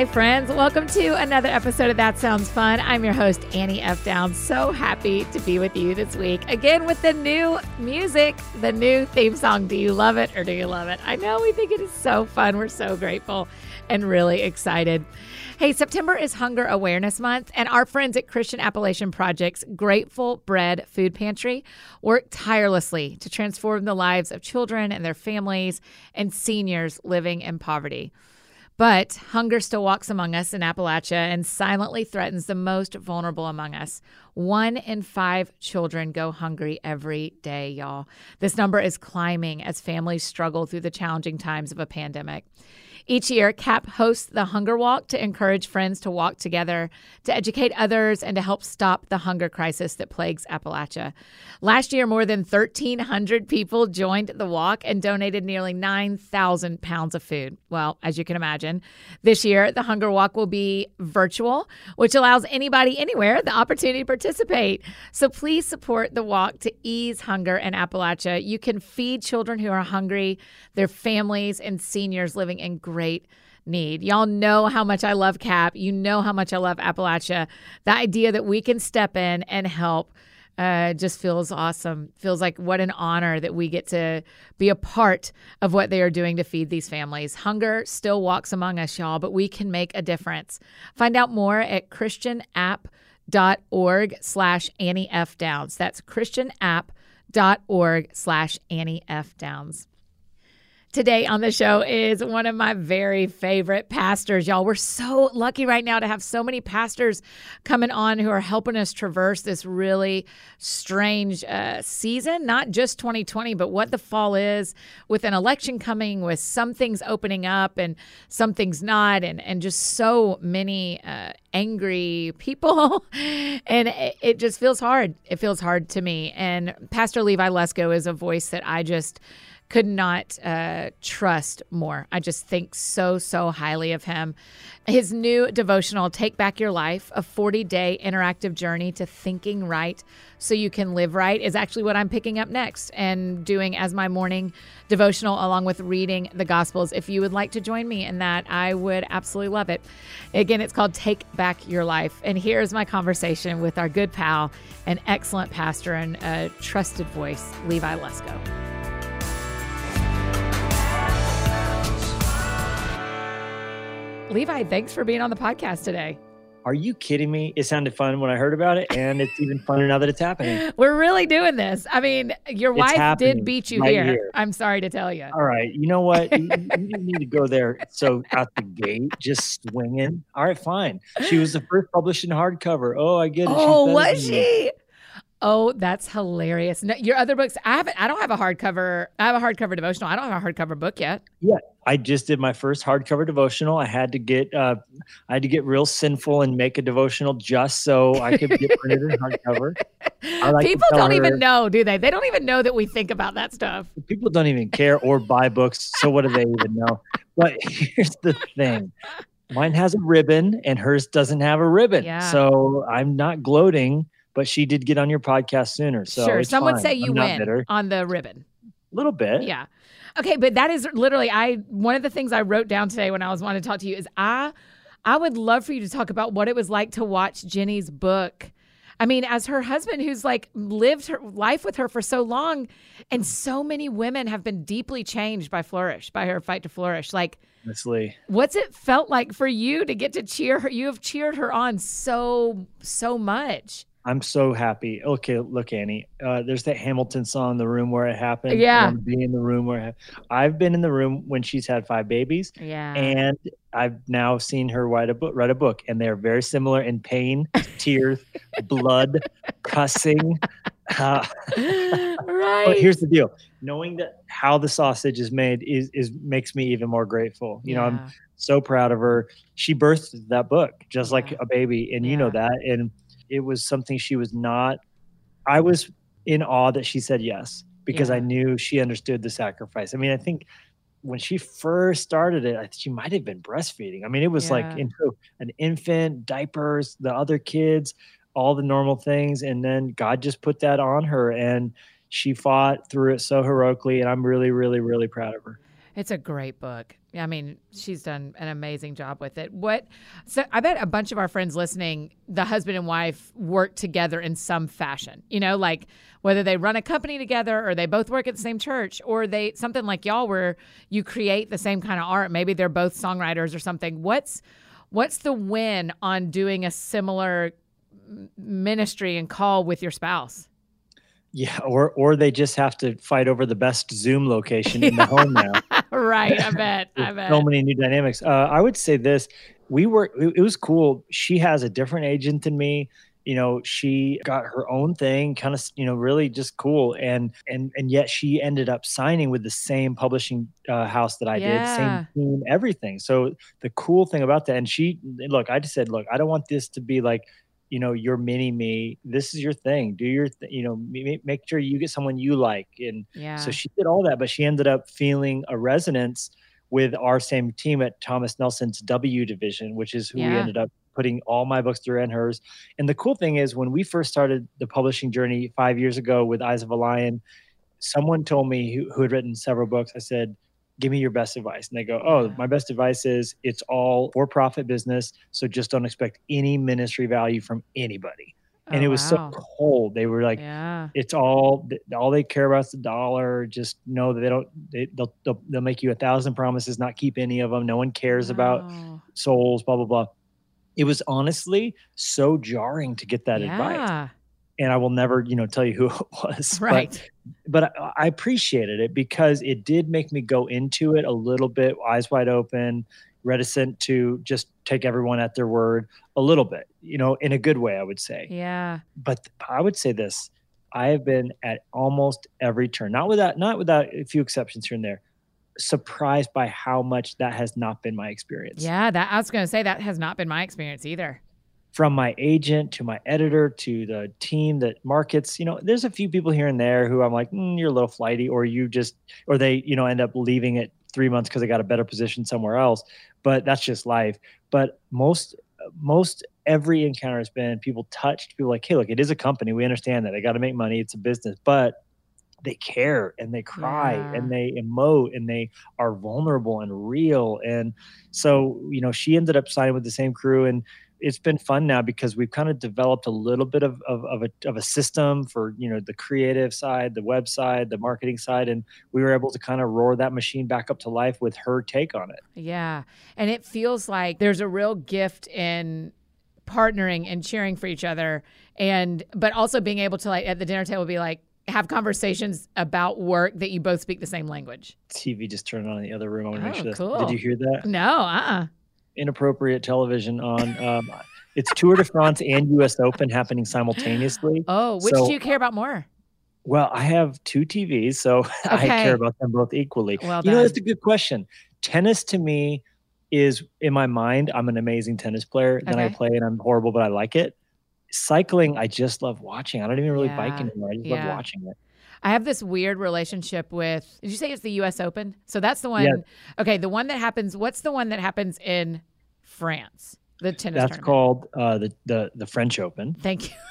Hi, friends. Welcome to another episode of That Sounds Fun. I'm your host, Annie F. Downs. So happy to be with you this week. Again, with the new music, the new theme song. Do you love it or do you love it? I know we think it is so fun. We're so grateful and really excited. Hey, September is Hunger Awareness Month, and our friends at Christian Appalachian Project's Grateful Bread Food Pantry work tirelessly to transform the lives of children and their families and seniors living in poverty. But hunger still walks among us in Appalachia and silently threatens the most vulnerable among us. One in five children go hungry every day, y'all. This number is climbing as families struggle through the challenging times of a pandemic. Each year, CAP hosts the Hunger Walk to encourage friends to walk together, to educate others, and to help stop the hunger crisis that plagues Appalachia. Last year, more than 1,300 people joined the walk and donated nearly 9,000 pounds of food. Well, as you can imagine, this year, the Hunger Walk will be virtual, which allows anybody anywhere the opportunity to participate. So please support the walk to ease hunger in Appalachia. You can feed children who are hungry, their families, and seniors living in great great need. Y'all know how much I love CAP. You know how much I love Appalachia. The idea that we can step in and help uh, just feels awesome. Feels like what an honor that we get to be a part of what they are doing to feed these families. Hunger still walks among us, y'all, but we can make a difference. Find out more at christianapp.org slash Annie F. Downs. That's christianapp.org slash Annie F. Downs. Today on the show is one of my very favorite pastors, y'all. We're so lucky right now to have so many pastors coming on who are helping us traverse this really strange uh, season, not just 2020, but what the fall is with an election coming, with some things opening up and some things not, and, and just so many uh, angry people. and it, it just feels hard. It feels hard to me. And Pastor Levi Lusko is a voice that I just could not uh, trust more. I just think so, so highly of him. His new devotional, Take Back Your Life, a 40 day interactive journey to thinking right so you can live right, is actually what I'm picking up next and doing as my morning devotional, along with reading the Gospels. If you would like to join me in that, I would absolutely love it. Again, it's called Take Back Your Life. And here's my conversation with our good pal, an excellent pastor, and a trusted voice, Levi Lusko. Levi, thanks for being on the podcast today. Are you kidding me? It sounded fun when I heard about it, and it's even funner now that it's happening. We're really doing this. I mean, your it's wife did beat you right here. here. I'm sorry to tell you. All right. You know what? you, you didn't need to go there so out the gate, just swinging. All right, fine. She was the first published in hardcover. Oh, I get it. Oh, was she? Oh, that's hilarious. No, your other books, I haven't I don't have a hardcover. I have a hardcover devotional. I don't have a hardcover book yet. Yeah. I just did my first hardcover devotional. I had to get uh I had to get real sinful and make a devotional just so I could get printed in hardcover. Like People don't her, even know, do they? They don't even know that we think about that stuff. People don't even care or buy books. So what do they even know? But here's the thing. Mine has a ribbon and hers doesn't have a ribbon. Yeah. So I'm not gloating but she did get on your podcast sooner. So sure, some fine. would say you win on the ribbon. A little bit, yeah. Okay, but that is literally I. One of the things I wrote down today when I was wanting to talk to you is I, I would love for you to talk about what it was like to watch Jenny's book. I mean, as her husband, who's like lived her life with her for so long, and so many women have been deeply changed by Flourish, by her fight to flourish. Like, honestly, what's it felt like for you to get to cheer her? You have cheered her on so so much. I'm so happy. Okay, look, Annie. Uh, there's that Hamilton song, "The Room Where It Happened." Yeah, be in the room where it I've been in the room when she's had five babies. Yeah, and I've now seen her write a book. Write a book, and they are very similar in pain, tears, blood, cussing. Uh, right. But here's the deal: knowing that how the sausage is made is is makes me even more grateful. You yeah. know, I'm so proud of her. She birthed that book just yeah. like a baby, and yeah. you know that, and it was something she was not i was in awe that she said yes because yeah. i knew she understood the sacrifice i mean i think when she first started it, she might have been breastfeeding. I mean, it was yeah. like into an infant, diapers, the other kids, all the normal things. And then God just put that on her and she fought through it so heroically. And I'm really, really, really proud of her. It's a great book. I mean, she's done an amazing job with it. What? So I bet a bunch of our friends listening, the husband and wife work together in some fashion. You know, like whether they run a company together or they both work at the same church or they something like y'all where you create the same kind of art. Maybe they're both songwriters or something. What's what's the win on doing a similar ministry and call with your spouse? Yeah, or or they just have to fight over the best Zoom location in the home now. Right, I bet. I bet. So many new dynamics. Uh, I would say this: we were. It was cool. She has a different agent than me. You know, she got her own thing, kind of, you know, really just cool, and and and yet she ended up signing with the same publishing uh, house that I yeah. did, same team, everything. So the cool thing about that, and she, look, I just said, look, I don't want this to be like you know your mini me. This is your thing. Do your th- you know make, make sure you get someone you like. And yeah. so she did all that but she ended up feeling a resonance with our same team at thomas nelson's w division which is who yeah. we ended up putting all my books through and hers. And the cool thing is when we first started the publishing journey five years ago with eyes of a lion someone told me who, who had written several books. I said give me your best advice. And they go, oh, my best advice is it's all for profit business. So just don't expect any ministry value from anybody. Oh, and it was wow. so cold. They were like, yeah. it's all, all they care about is the dollar. Just know that they don't, they, will they'll, they'll make you a thousand promises, not keep any of them. No one cares wow. about souls, blah, blah, blah. It was honestly so jarring to get that yeah. advice and I will never, you know, tell you who it was. Right. But, but I appreciated it because it did make me go into it a little bit eyes wide open, reticent to just take everyone at their word a little bit, you know, in a good way, I would say. Yeah. But I would say this. I have been at almost every turn, not without not without a few exceptions here and there, surprised by how much that has not been my experience. Yeah, that I was going to say that has not been my experience either from my agent to my editor to the team that markets you know there's a few people here and there who i'm like mm, you're a little flighty or you just or they you know end up leaving it three months because they got a better position somewhere else but that's just life. But most most every encounter has been people touched people like hey look it is a company. We understand that. They got to make money. It's a business. But they care and they cry yeah. and they emote and they are vulnerable and real. And so you know she ended up signing with the same crew and it's been fun now because we've kind of developed a little bit of, of, of, a, of a system for you know the creative side the website the marketing side and we were able to kind of roar that machine back up to life with her take on it. Yeah and it feels like there's a real gift in partnering and cheering for each other and but also being able to like at the dinner table be like have conversations about work that you both speak the same language. Tv just turned on in the other room. I want to oh, make sure cool. did you hear that? No uh-uh inappropriate television on. Um, it's Tour de France and U.S. Open happening simultaneously. Oh, which so, do you care about more? Well, I have two TVs, so okay. I care about them both equally. Well you know, that's a good question. Tennis to me is in my mind, I'm an amazing tennis player. Okay. Then I play and I'm horrible, but I like it. Cycling, I just love watching. I don't even really yeah. bike anymore. I just yeah. love watching it. I have this weird relationship with. Did you say it's the U.S. Open? So that's the one. Yeah. Okay, the one that happens. What's the one that happens in France? The tennis. That's called uh, the the the French Open. Thank you.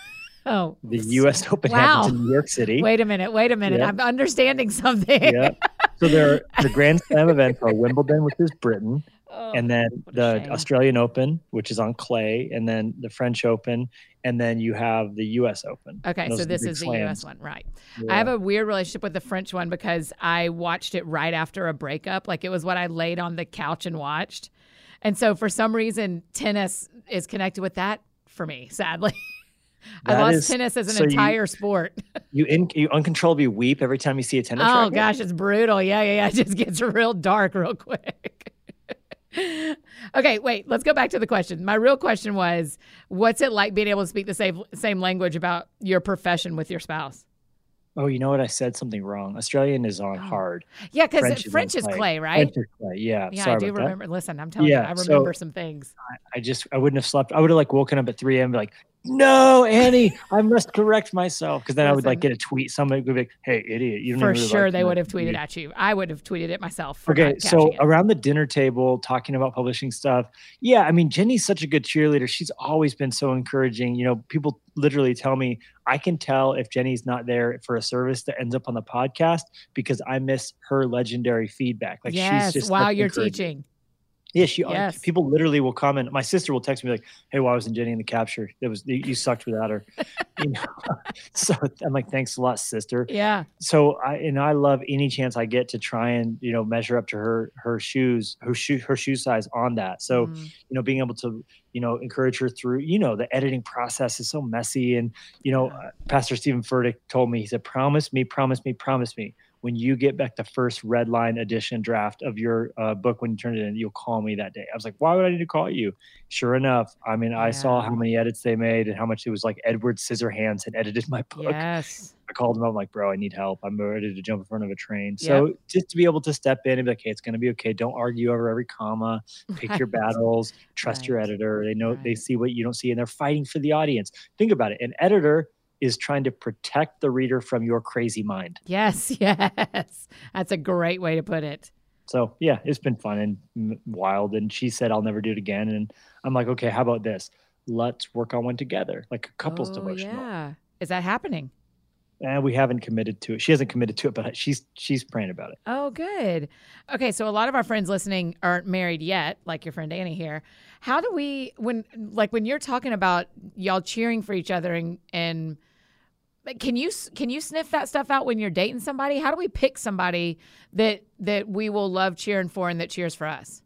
Oh, the U.S. Open wow. happens in New York City. Wait a minute. Wait a minute. I'm understanding something. yeah. So there, the Grand Slam events are Wimbledon, which is Britain, Oh, and then the Australian Open, which is on clay, and then the French Open, and then you have the U.S. Open. Okay, so this is slams. the U.S. one, right? Yeah. I have a weird relationship with the French one because I watched it right after a breakup. Like it was what I laid on the couch and watched, and so for some reason, tennis is connected with that for me. Sadly. I lost is, tennis as an so entire you, sport. you in, you uncontrollably weep every time you see a tennis. Oh gosh, it's brutal. Yeah, yeah, yeah. It just gets real dark real quick okay, wait, let's go back to the question. My real question was what's it like being able to speak the same same language about your profession with your spouse? Oh, you know what? I said something wrong. Australian is on oh. hard. Yeah, because French, French, is, clay. clay, right? French is clay. Yeah. Yeah, I do remember. That. Listen, I'm telling yeah, you, I remember so some things. I, I, just I wouldn't have slept. I would have like woken up at 3 a.m. like, no, Annie, I must correct myself. Because then Listen, I would like get a tweet. Somebody would be like, hey, idiot. You For sure, like they would have tweeted at you. I would have tweeted it myself. Okay. So around the dinner table, talking about publishing stuff. Yeah. I mean, Jenny's such a good cheerleader. She's always been so encouraging. You know, people literally tell me I can tell if Jenny's not there for a service that ends up on the podcast because I miss her legendary feedback. Like, yes, she's just while you're teaching. Yeah, she. Yes. People literally will comment. My sister will text me like, "Hey, why wasn't Jenny in the capture? It was you sucked without her." you know? so I'm like, "Thanks a lot, sister." Yeah. So I and I love any chance I get to try and you know measure up to her her shoes her shoe her shoe size on that. So mm. you know being able to you know encourage her through you know the editing process is so messy and you know uh, Pastor Steven Furtick told me he said, "Promise me, promise me, promise me." When you get back the first red line edition draft of your uh, book when you turn it in you'll call me that day. I was like why would i need to call you? Sure enough i mean yeah. i saw how many edits they made and how much it was like edward scissorhands had edited my book. Yes. I called him up I'm like bro i need help. I'm ready to jump in front of a train. Yep. so just to be able to step in and be like hey it's going to be okay. Don't argue over every comma. Pick your battles. Trust right. your editor. They know right. they see what you don't see and they're fighting for the audience. Think about it. An editor is trying to protect the reader from your crazy mind. Yes, yes. That's a great way to put it. So, yeah, it's been fun and wild. And she said, I'll never do it again. And I'm like, okay, how about this? Let's work on one together, like a couple's oh, devotional. Yeah. Is that happening? And we haven't committed to it. She hasn't committed to it, but she's she's praying about it. Oh, good. Okay, so a lot of our friends listening aren't married yet, like your friend Annie here. How do we when like when you're talking about y'all cheering for each other and and can you can you sniff that stuff out when you're dating somebody? How do we pick somebody that that we will love cheering for and that cheers for us?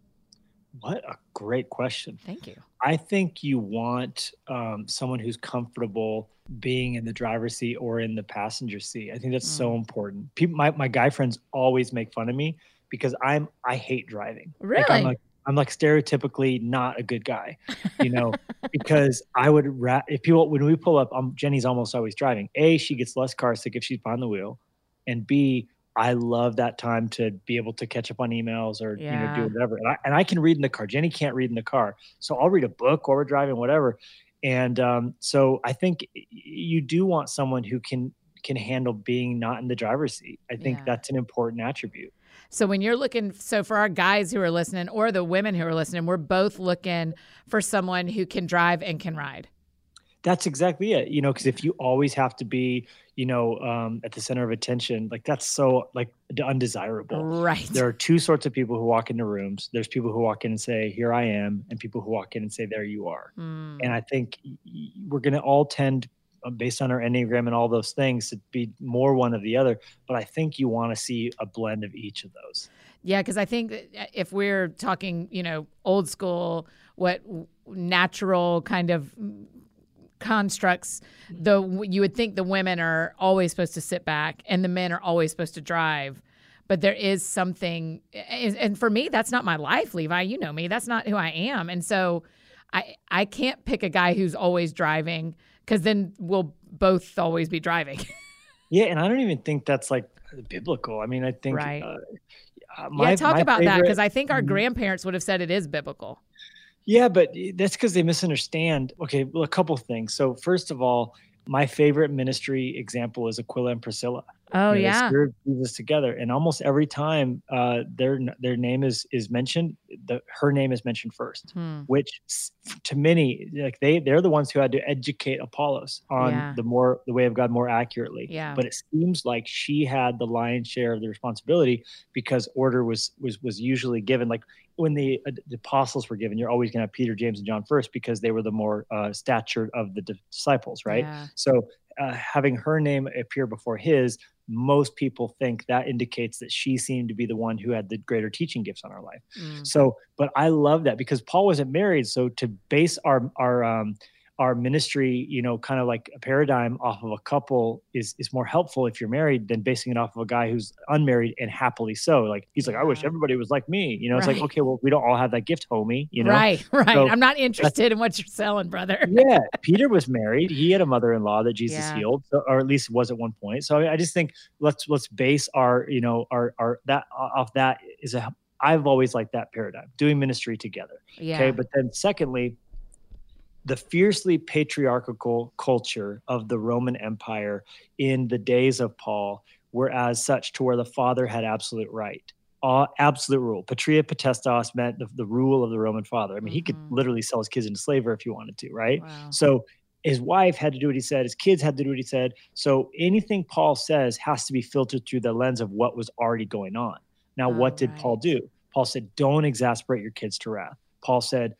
What a great question. Thank you. I think you want um, someone who's comfortable being in the driver's seat or in the passenger seat. I think that's mm. so important. People, my, my guy friends always make fun of me because I'm I hate driving. Really? Like I'm like I'm like stereotypically not a good guy, you know, because I would ra- if people when we pull up, um, Jenny's almost always driving. A, she gets less car sick if she's behind the wheel, and B, I love that time to be able to catch up on emails or yeah. you know do whatever. And I, and I can read in the car. Jenny can't read in the car, so I'll read a book while we're driving, whatever. And um, so I think you do want someone who can can handle being not in the driver's seat. I think yeah. that's an important attribute. So when you're looking, so for our guys who are listening or the women who are listening, we're both looking for someone who can drive and can ride. That's exactly it. You know, because if you always have to be, you know, um, at the center of attention, like that's so like undesirable. Right. There are two sorts of people who walk into rooms. There's people who walk in and say, "Here I am," and people who walk in and say, "There you are." Mm. And I think we're going to all tend based on our enneagram and all those things to be more one of the other but i think you want to see a blend of each of those. Yeah because i think uh, if we're talking you know old school what natural kind of constructs the you would think the women are always supposed to sit back and the men are always supposed to drive but there is something and for me that's not my life levi. You know me. That's not who i am. And so i i can't pick a guy who's always driving because then we'll both always be driving. yeah, and I don't even think that's like biblical. I mean, I think right. Uh, uh my, yeah, talk about favorite, that because I think our mm-hmm. grandparents would have said it is biblical. Yeah, but that's because they misunderstand. Okay, well, a couple things. So first of all, my favorite ministry example is Aquila and Priscilla. Oh you know, yeah, served Jesus together, and almost every time uh, their their name is is mentioned, the her name is mentioned first, hmm. which to many like they they're the ones who had to educate Apollos on yeah. the more the way of God more accurately. Yeah. But it seems like she had the lion's share of the responsibility because order was was was usually given like when the, uh, the, apostles were given, you're always going to have Peter, James, and John first because they were the more uh, statured of the disciples, right? Yeah. So uh, having her name appear before his, most people think that indicates that she seemed to be the one who had the greater teaching gifts on our life. Mm. So, but I love that because Paul wasn't married, so to base our our um, our ministry, you know, kind of like a paradigm off of a couple is is more helpful if you're married than basing it off of a guy who's unmarried and happily so. Like he's like, I wish everybody was like me. You know, it's like, okay, well, we don't all have that gift, homie. You know, right, right. So I'm not interested in what you're selling, brother. yeah, Peter was married. He had a mother-in-law that Jesus yeah. healed, or at least was at one point. So I just think let's let's base our you know our our that off that is a I've always liked that paradigm, doing ministry together. Yeah. Okay, but then secondly the fiercely patriarchal culture of the Roman Empire in the days of Paul were as such to where the father had absolute right. Uh, absolute rule. Patria potestas meant the, the, rule of the Roman father. I mean, mm-hmm. he could mm-hmm. literally sell his kids into slavery if he wanted to, right? Wow. So his wife had to do what he said. His kids had to do what he said. So anything Paul says has to be filtered through the lens of what was already going on. Now, oh, what did right. Paul do? Paul said, "Don't exasperate your kids to wrath." Paul said,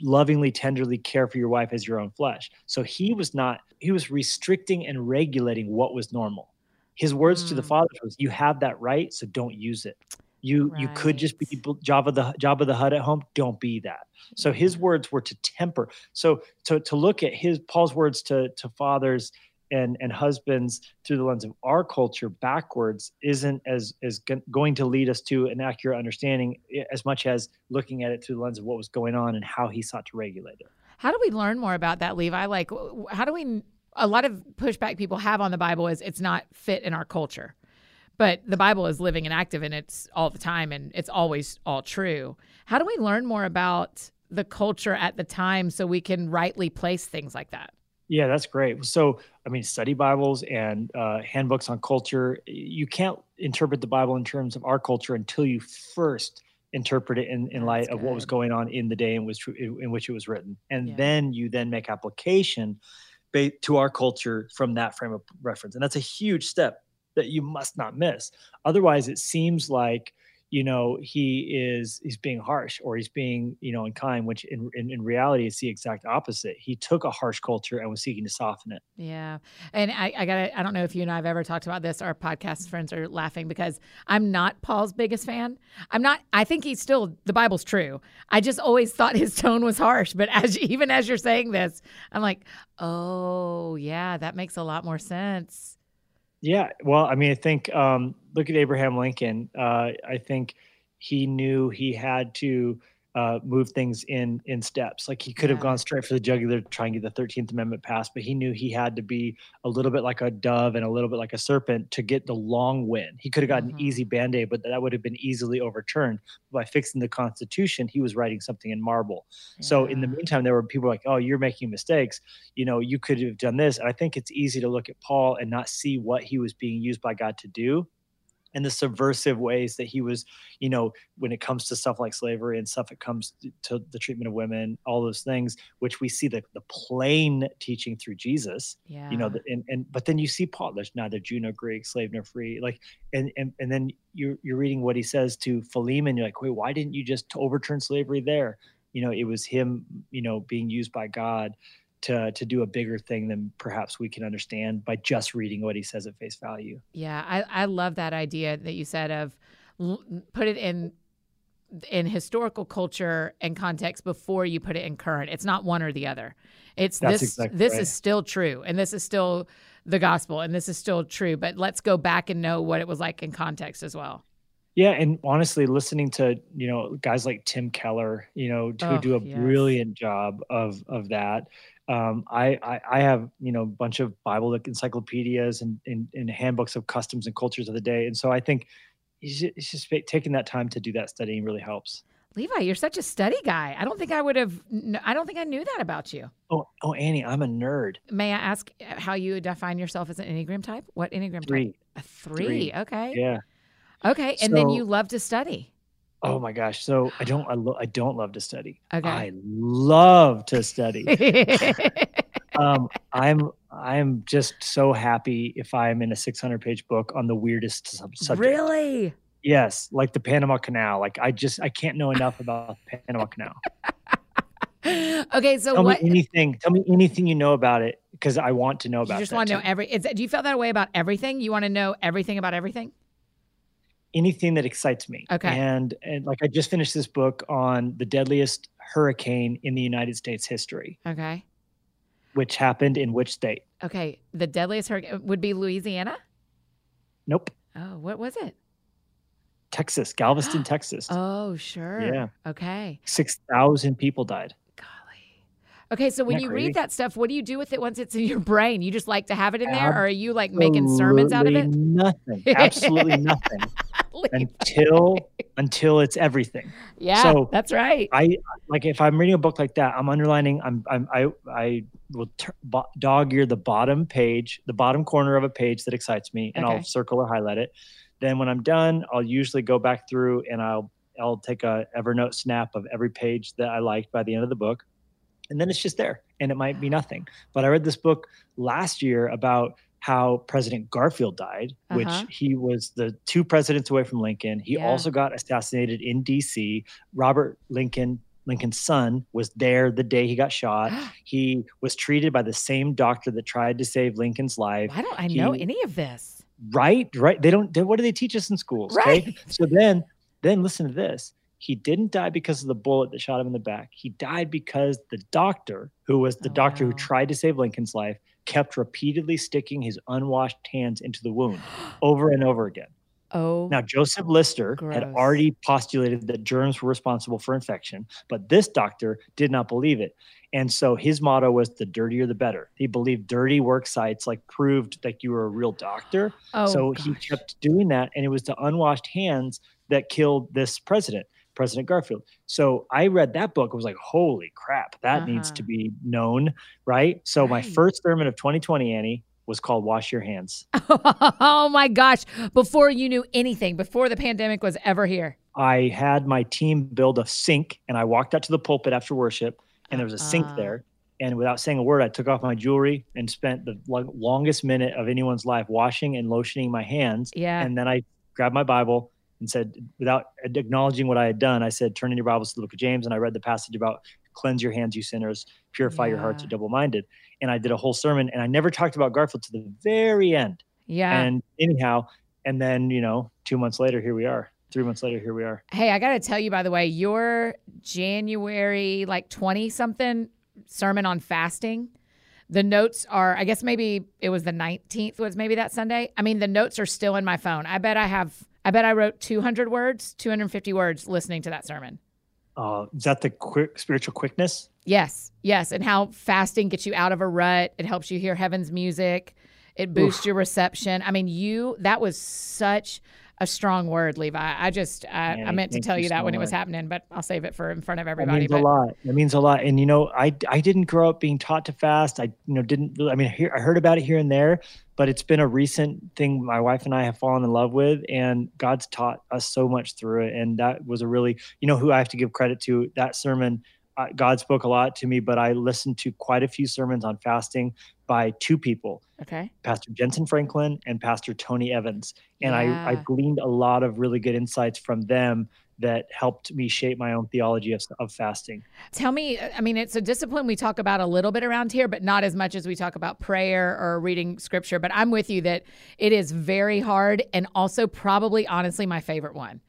lovingly tenderly care for your wife as your own flesh so he was not he was restricting and regulating what was normal his words mm. to the mm. father was you have that right so don't use it you right. you could just be Jabba the Jabba the Hutt at home don't be that so his mm. words were to temper so to to look at his paul's words to to fathers and and husbands through the lens of our culture backwards isn't as as going to lead us to an accurate understanding eh, as much as looking at it through the lens of what was going on and how he sought to regulate it. How do we learn more about that, Levi? Like, how do we? A lot of pushback people have on the Bible is it's not fit in our culture, but the Bible is living and active, and it's all the time, and it's always all true. How do we learn more about the culture at the time so we can rightly place things like that? Yeah, that's great. So, I mean, study Bibles and uh, handbooks on culture. You can't interpret the Bible in terms of our culture until you first interpret it in, in light of what was going on in the day in which in which it was written, and yeah. then you then make application to our culture from that frame of reference, and that's a huge step that you must not miss. Otherwise, it seems like you know he is he's being harsh or he's being you know unkind which in, in, in reality is the exact opposite. He took a harsh culture and was seeking to soften it. Yeah. And i, I gotta i don't know if you and i've ever talked about this our podcast friends are laughing because i'm not paul's biggest fan. I'm not i think he's still the bible's true. I just always thought his tone was harsh but as even as you're saying this i'm like oh yeah that makes a lot more sense. Yeah, well, I mean, I think um, look at Abraham Lincoln. Uh, I think he knew he had to uh, move things in in steps. Like he could yeah. have gone straight for the jugular to try and get the Thirteenth Amendment passed, but he knew he had to be a little bit like a dove and a little bit like a serpent to get the long win. He could have gotten mm-hmm. an easy band aid, but that would have been easily overturned by fixing the Constitution. He was writing something in marble. Yeah. So in the meantime, there were people like, "Oh, you're making mistakes. You know, you could have done this." And I think it's easy to look at Paul and not see what he was being used by God to do and the subversive ways that he was, you know, when it comes to stuff like slavery and stuff, it comes to the treatment of women, all those things, which we see the, the plain teaching through Jesus, yeah. you know, and, and, but then you see Paul, there's neither Jew nor Greek, slave nor free, like, and, and, and then you're, you're reading what he says to Philemon. You're like, wait, why didn't you just overturn slavery there? You know, it was him, you know, being used by God to to do a bigger thing than perhaps we can understand by just reading what he says at face value. Yeah, I I love that idea that you said of l- put it in in historical culture and context before you put it in current. It's not one or the other. It's That's this exactly this right. is still true and this is still the gospel and this is still true, but let's go back and know what it was like in context as well. Yeah, and honestly, listening to you know guys like Tim Keller, you know, who oh, do a yes. brilliant job of of that, um, I, I, I have you know a bunch of Bible encyclopedias and, and, and, handbooks of customs and cultures of the day, and so I think it's just, it's just taking that time to do that studying really helps. Levi, you're such a study guy. I don't think I would have. I don't think I knew that about you. Oh, oh, Annie, I'm a nerd. May I ask how you define yourself as an enneagram type? What enneagram three. type? A three. three. Okay. Yeah. Okay, and so, then you love to study. Oh my gosh! So I don't I, lo- I don't love to study. Okay. I love to study. um, I'm I'm just so happy if I'm in a 600 page book on the weirdest subject. Really? Yes, like the Panama Canal. Like I just I can't know enough about the Panama Canal. okay, so tell what? Me anything? Tell me anything you know about it because I want to know about. You just want to know every. Is, do you feel that way about everything? You want to know everything about everything? Anything that excites me. Okay. And and like I just finished this book on the deadliest hurricane in the United States history. Okay. Which happened in which state? Okay. The deadliest hurricane would be Louisiana? Nope. Oh, what was it? Texas, Galveston, Texas. Oh, sure. Yeah. Okay. 6,000 people died. Okay, so when you crazy? read that stuff, what do you do with it once it's in your brain? You just like to have it in there, or are you like making sermons out of it? Nothing. Absolutely nothing. until until it's everything. Yeah, so that's right. I like if I'm reading a book like that, I'm underlining. I'm, I'm I I will ter- dog ear the bottom page, the bottom corner of a page that excites me, and okay. I'll circle or highlight it. Then when I'm done, I'll usually go back through and I'll I'll take a Evernote snap of every page that I liked by the end of the book and then it's just there and it might be nothing. But I read this book last year about how President Garfield died, uh-huh. which he was the two presidents away from Lincoln. He yeah. also got assassinated in DC. Robert Lincoln Lincoln's son was there the day he got shot. he was treated by the same doctor that tried to save Lincoln's life. Why don't I he, know any of this? Right, right. They don't. They, what do they teach us in schools? Right. Okay? So then, then listen to this. He didn't die because of the bullet that shot him in the back. He died because the doctor, who was the oh, doctor wow. who tried to save Lincoln's life, kept repeatedly sticking his unwashed hands into the wound over and over again. Oh. Now, Joseph Lister gross. had already postulated that germs were responsible for infection, but this doctor did not believe it. And so his motto was the dirtier the better. He believed dirty work sites like proved that you were a real doctor. Oh, so gosh. he kept doing that. And it was the unwashed hands that killed this president. President Garfield. So I read that book. I was like, holy crap, that uh-huh. needs to be known, right? So right. my first sermon of 2020, Annie, was called Wash Your Hands. oh my gosh. Before you knew anything, before the pandemic was ever here. I had my team build a sink and I walked out to the pulpit after worship and there was a uh-huh. sink there. And without saying a word, I took off my jewelry and spent the longest minute of anyone's life washing and lotioning my hands. Yeah. And then I grabbed my Bible and said, without acknowledging what I had done, I said, turn in your Bibles to the book of James. And I read the passage about cleanse your hands, you sinners, purify yeah. your hearts, you double minded. And I did a whole sermon and I never talked about Garfield to the very end. Yeah. And anyhow, and then, you know, two months later, here we are. Three months later, here we are. Hey, I got to tell you, by the way, your January like 20 something sermon on fasting the notes are i guess maybe it was the 19th was maybe that sunday i mean the notes are still in my phone i bet i have I bet I wrote 200 words, 250 words listening to that sermon. Uh, is that the quick spiritual quickness? Yes, yes, and how fasting gets you out of a rut. It helps you hear heaven's music. It boosts Oof. your reception. I mean, you that was such a strong word, Levi. I just I, I meant to tell you, that so when much. it was happening, but I'll save it for in front of everybody. That means but, a lot. It means a lot. And you know, I I didn't grow up being taught to fast. I you know didn't. I mean, I heard about it here and there, but it's been a recent thing my wife and I have fallen in love with, and God's taught us so much through it. And that was a really, you know, who I have to give credit to. That sermon uh, God spoke a lot to me, but I listened to quite a few sermons on fasting by two people. Okay. Pastor Jentezen Franklin and Pastor Tony Evans. And yeah. I, I gleaned a lot of really good insights from them that helped me shape my own theology of, of, fasting. Tell me, I mean, it's a discipline we talk about a little bit around here, but not as much as we talk about prayer or reading scripture. But I'm with you that it is very hard and also probably, honestly, my favorite one.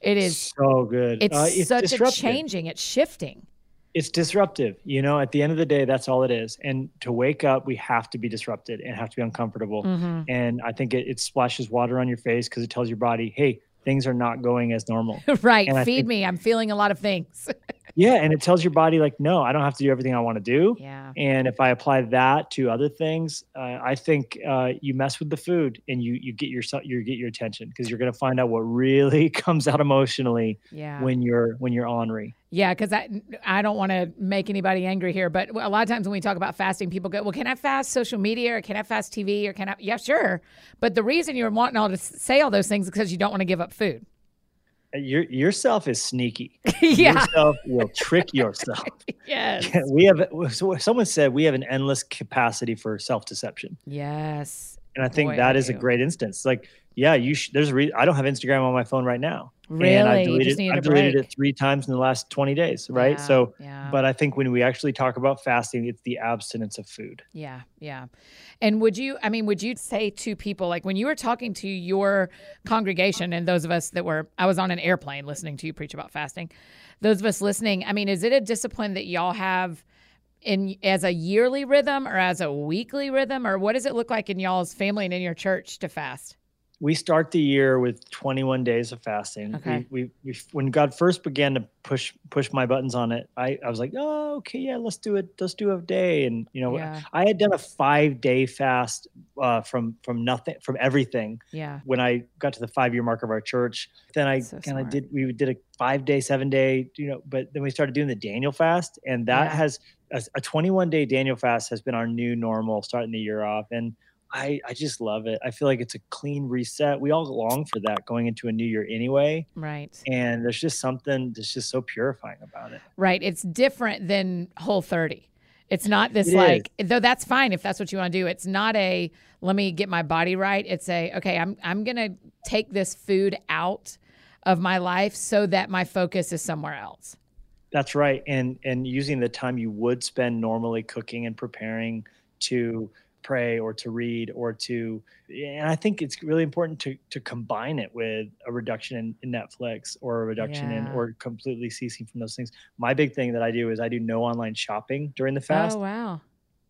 It is so good. It's, uh, it's such a changing, it's shifting it's disruptive you know at the end of the day that's all it is. And to wake up we have to be disrupted and have to be uncomfortable. Mm-hmm. and i think it, it splashes water on your face because it tells your body hey things are not going as normal. Right. And feed think, me. I'm feeling a lot of things. Yeah. And it tells your body like no i don't have to do everything i want to do. Yeah. And if i apply that to other things uh, i think uh, you mess with the food and you you get yourself you get your attention because you're going to find out what really comes out emotionally yeah. when you're when you're ornery yeah, because I I don't want to make anybody angry here, but a lot of times when we talk about fasting, people go, "Well, can I fast social media or can I fast TV or can I?" Yeah, sure. But the reason you're wanting all to say all those things is because you don't want to give up food. Uh, your yourself is sneaky. yeah, yourself will trick yourself. yes, we have. Someone said we have an endless capacity for self deception. Yes, and I think Boy, that I is do. a great instance. Like, yeah, you. Sh- there's a re- I don't have Instagram on my phone right now. Really? And I've deleted, I've deleted it three times in the last 20 days, right? Yeah, so, yeah. but I think when we actually talk about fasting, it's the abstinence of food. Yeah, yeah. And would you, I mean, would you say to people, like when you were talking to your congregation and those of us that were, I was on an airplane listening to you preach about fasting, those of us listening, I mean, is it a discipline that y'all have? In as a yearly rhythm or as a weekly rhythm or what does it look like in y'all's family and in your church to fast we start the year with 21 days of fasting. Okay. We, we, we, when God first began to push push my buttons on it, I, I was like, oh, okay, yeah, let's do it. Let's do a day. And you know, Yeah. I had done a five day fast uh, from from nothing from everything Yeah. when I got to the five year mark of our church. Then I So kind of did we did a five day, seven day, you know, but then we started doing the Daniel fast, and that Yeah. has a, a 21 day Daniel fast has been our new normal starting the year off. And I, I just love it. I feel like it's a clean reset. We all long for that going into a new year anyway. Right. And there's just something that's just so purifying about it. Right. It's different than Whole 30. It's not this It like though that's fine if that's what you want to do. It's not a let me get my body right. It's a okay, I'm I'm going to take this food out of my life so that my focus is somewhere else. That's right. And and using the time you would spend normally cooking and preparing to pray or to read or to and I think it's really important to to combine it with a reduction in, in Netflix or a reduction in or completely ceasing from those things. My big thing that I do is I do no online shopping during the oh, fast. Oh wow.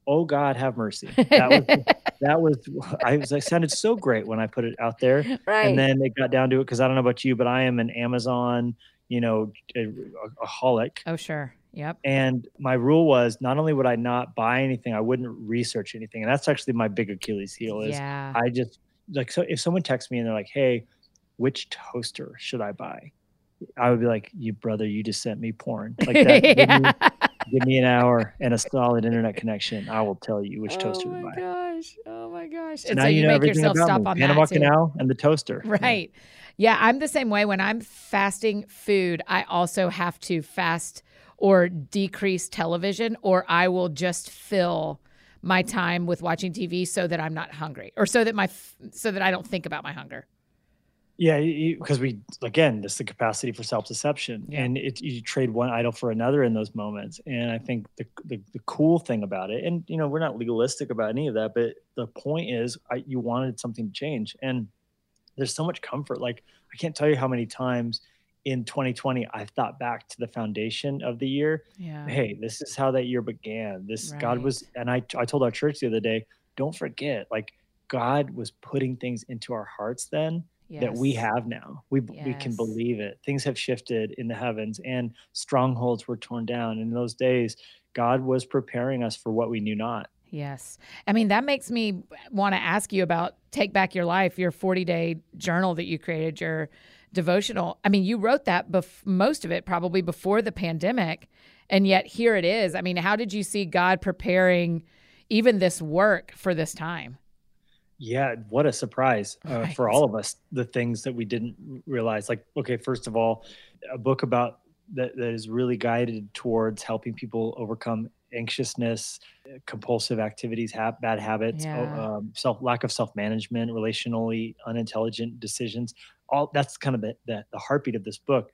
Oh God have mercy. That was that was I was I sounded so great when I put it out there. right. And then it got down to it because I don't know about you, but I am an Amazon, you know, a, a holic. oh sure. Yep. And my rule was not only would I not buy anything, I wouldn't research anything. And that's actually my big Achilles heel is Yeah. I just like so if someone texts me and they're like, Hey, which toaster should I buy? I would be like, You brother, you just sent me porn. Like that. give, yeah. me, give me an hour and a solid internet connection. I will tell you which oh toaster to buy. oh my gosh. Oh my gosh. So and now so you, you, know make everything yourself about stop me. on Panama that too. Canal and the toaster. Yeah. Right. Yeah, I'm the same way. When I'm fasting food, I also have to fast or decrease television, or I will just fill my time with watching TV so that I'm not hungry, or so that my so that I don't think about my hunger. Yeah, because we again, this is the capacity for self-deception, Yeah. and it, you trade one idol for another in those moments. And I think the, the the cool thing about it, and you know, we're not legalistic about any of that, but the point is, I, you wanted something to change, and there's so much comfort. Like I can't tell you how many times in 2020 I've thought back to the foundation of the year. Yeah. Hey, this is how that year began. This God was, and I I told our church the other day, don't forget, like God was putting things into our hearts then that we have now. We b we can believe it. Things have shifted in the heavens and strongholds were torn down. In those days, God was preparing us for what we knew not. Yes. I mean, that makes me want to ask you about Take Back Your Life, your 40 day journal that you created, your devotional. I mean, you wrote that, bef- most of it probably before the pandemic. And yet here it is. I mean, how did you see God preparing even this work for this time? Yeah, what a surprise uh, Right. for all of us. The things that we didn't realize. Like, okay, first of all, a book about that, that is really guided towards helping people overcome anxiousness, compulsive activities, ha- bad habits, Yeah. um, self lack of self management, relationally unintelligent decisions. All that's kind of the, the the heartbeat of this book.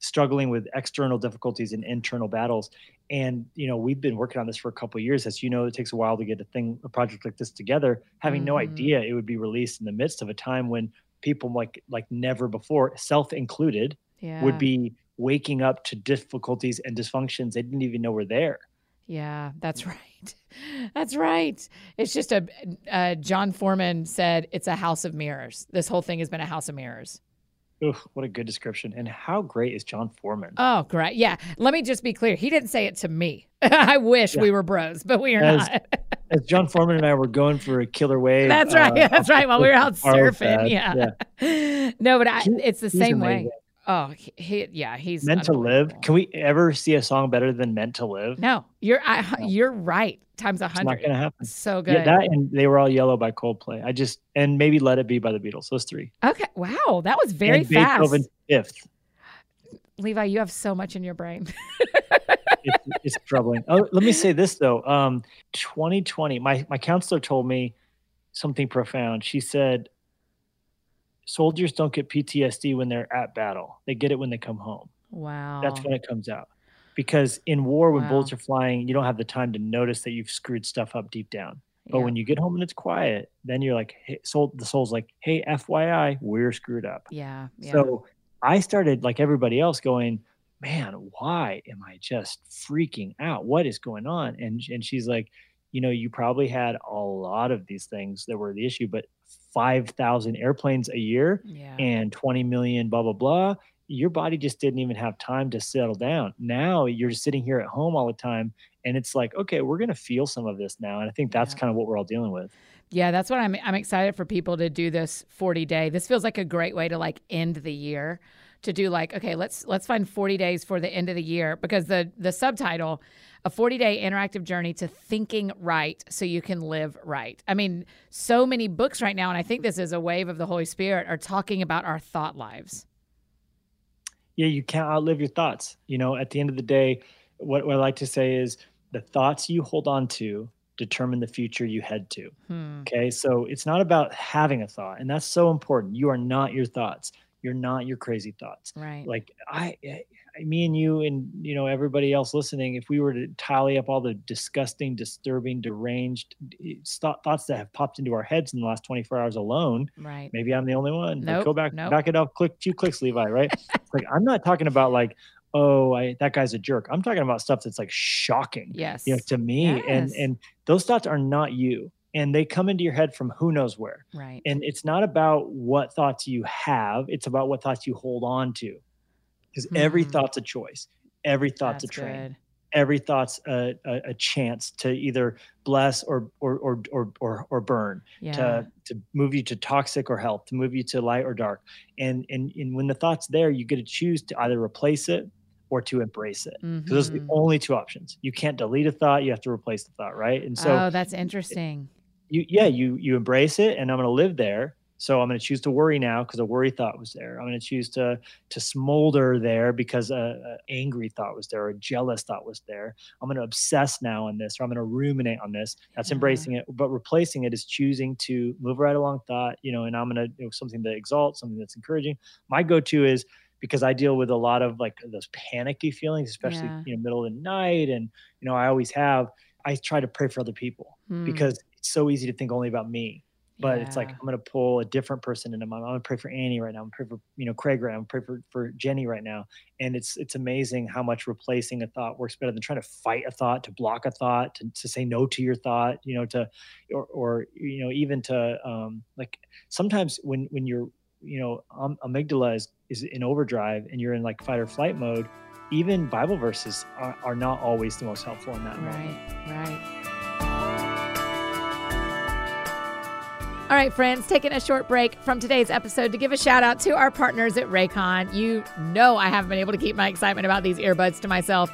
Struggling with external difficulties and internal battles, and you know we've been working on this for a couple of years. As you know, it takes a while to get a thing, a project like this together. Having no Mhm. idea it would be released in the midst of a time when people like like never before, self included, Yeah. would be waking up to difficulties and dysfunctions they didn't even know were there. Yeah, that's right. That's right. It's just a, uh, Jon Foreman said it's a house of mirrors. This whole thing has been a house of mirrors. Ugh, what a good description! And how great is Jon Foreman? Oh, great. Yeah. Let me just be clear. He didn't say it to me. I wish Yeah. we were bros, but we are As- not. As Jon Foreman and I were going for a killer wave. That's right. uh, That's right. While we were out surfing. fad, Yeah. No, but I, He- it's the same way. Oh, he, he- yeah, he's Meant to live. Can we ever see a song better than Meant to Live? No, you're I, No. you're right. Times a It's not hundred. gonna happen. So good. Yeah, that and they were all yellow by Coldplay. I just and maybe Let It Be by the Beatles. Those three. okay. Wow, that was very and fast. Beethoven fifth. Levi, you have so much in your brain. It's, it's troubling. Oh, let me say this though. Um, 2020. My my counselor told me something profound. She said, "Soldiers don't get PTSD when they're at battle. They get it when they come home. wow. That's when it comes out." Because in war, when Wow. bullets are flying, you don't have the time to notice that you've screwed stuff up deep down. But yeah. when you get home and it's quiet, then you're like, hey, soul, the soul's like, hey, FYI, we're screwed up. yeah, yeah. So I started, like everybody else, going, man, why am I just freaking out? What is going on? And and she's like, you know, you probably had a lot of these things that were the issue, but 5,000 airplanes a year yeah. and 20 million, blah, blah, blah. Your body just didn't even have time to settle down. Now you're sitting here at home all the time. And it's like, okay, we're going to feel some of this now. And I think that's yeah. kind of what we're all dealing with. Yeah, that's what I'm I'm excited for people to do this 40 day. This feels like a great way to like end the year to do like okay, let's let's find 40 days for the end of the year because the the subtitle a 40 day interactive journey to thinking right so you can live right. I mean, so many books right now and I think this is a wave of the Holy Spirit are talking about our thought lives. Yeah, you can't outlive your thoughts. You know, at the end of the day, what, what I like to say is the thoughts you hold on to determine the future you head to. Hmm. Okay. So it's not about having a thought. And that's so important. You are not your thoughts. You're not your crazy thoughts. Right. Like I, I me and you and you know everybody else listening if we were to tally up all the disgusting disturbing deranged eh, thoughts that have popped into our heads in the last 24 hours alone right maybe i'm the only one nope, like, go back nope. back it up click two clicks levi right like i'm not talking about like oh, I, that guy's a jerk. I'm talking about stuff that's like shocking. Yes. You know, to me. Yes. And and those thoughts are not you. And they come into your head from who knows where. Right. And it's not about what thoughts you have, it's about what thoughts you hold on to. Because mm. every thought's a choice. Every thought's that's a train. Good. Every thought's a, a, a, chance to either bless or or or or or, or burn, yeah. to to move you to toxic or health, to move you to light or dark. And and and when the thought's there, you get to choose to either replace it or to embrace it. Mm-hmm. Those are the mm-hmm. only two options. You can't delete a thought, you have to replace the thought, right? And so Oh, that's interesting. You yeah, you you embrace it and I'm going to live there. So I'm going to choose to worry now because a worry thought was there. I'm going to choose to to smolder there because a, a, angry thought was there, or a jealous thought was there. I'm going to obsess now on this, or I'm going to ruminate on this. That's yeah. embracing it, but replacing it is choosing to move right along thought. You know, and I'm going to do something that exalts, something that's encouraging. My go-to is because I deal with a lot of like those panicky feelings, especially yeah. you know middle of the night, and you know I always have. I try to pray for other people mm. because it's so easy to think only about me. But yeah. it's like I'm gonna pull a different person into my. I'm gonna pray for Annie right now. I'm pray for you know Craig right now. I'm pray for for Jenny right now. And it's it's amazing how much replacing a thought works better than trying to fight a thought, to block a thought, to, to say no to your thought. You know, to or or you know even to um like sometimes when when you're you know um, amygdala is, is in overdrive and you're in like fight or flight mode even bible verses are, are not always the most helpful in that right moment. right All right, friends, taking a short break from today's episode to give a shout out to our partners at Raycon. You know, I haven't been able to keep my excitement about these earbuds to myself.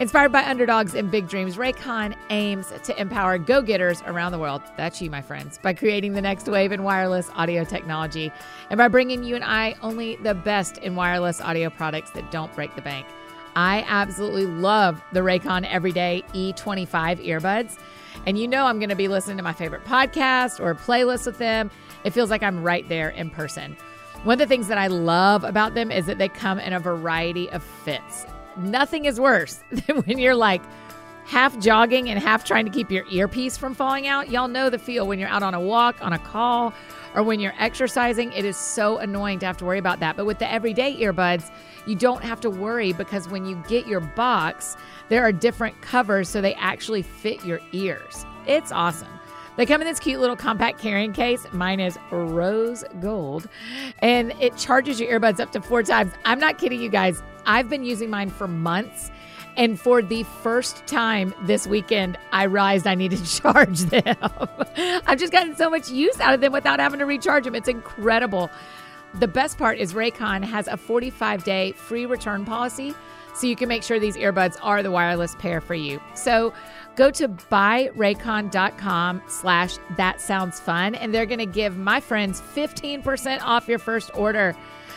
Inspired by underdogs and big dreams, Raycon aims to empower go getters around the world. That's you, my friends, by creating the next wave in wireless audio technology and by bringing you and I only the best in wireless audio products that don't break the bank. I absolutely love the Raycon Everyday E25 earbuds. And you know, I'm going to be listening to my favorite podcast or playlist with them. It feels like I'm right there in person. One of the things that I love about them is that they come in a variety of fits nothing is worse than when you're like half jogging and half trying to keep your earpiece from falling out. Y'all know the feel when you're out on a walk, on a call, or when you're exercising. It is so annoying to have to worry about that. But with the everyday earbuds, you don't have to worry because when you get your box, there are different covers so they actually fit your ears. It's awesome. They come in this cute little compact carrying case. Mine is rose gold, and it charges your earbuds up to four times. I'm not kidding you guys. I've been using mine for months. And for the first time this weekend, I realized I needed to charge them. I've just gotten so much use out of them without having to recharge them. It's incredible. The best part is Raycon has a 45 day free return policy, so you can make sure these earbuds are the wireless pair for you. So go to buyraycon.com slash that sounds fun, and they're going to give my friends 15% off your first order.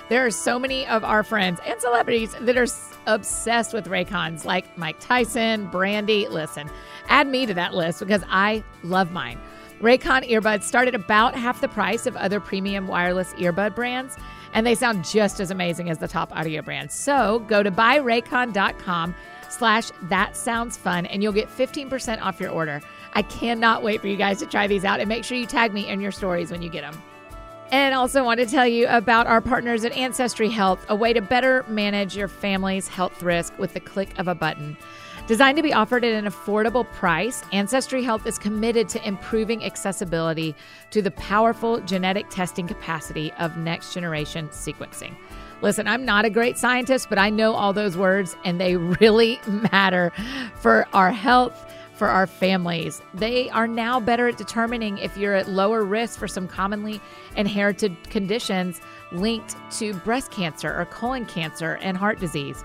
There are so many of our friends and celebrities that are obsessed with Raycons, like Mike Tyson, Brandy. Listen, add me to that list because I love mine. Raycon earbuds start at about half the price of other premium wireless earbud brands, and they sound just as amazing as the top audio brands. So go to buyraycon.com slash that sounds fun, and you'll get 15% off your order. I cannot wait for you guys to try these out, and make sure you tag me in your stories when you get them. And also want to tell you about our partners at Ancestry Health, a way to better manage your family's health risk with the click of a button. Designed to be offered at an affordable price, Ancestry Health is committed to improving accessibility to the powerful genetic testing capacity of next generation sequencing. Listen, I'm not a great scientist, but I know all those words and they really matter for our health, for our families. They are now better at determining if you're at lower risk for some commonly inherited conditions linked to breast cancer or colon cancer and heart disease.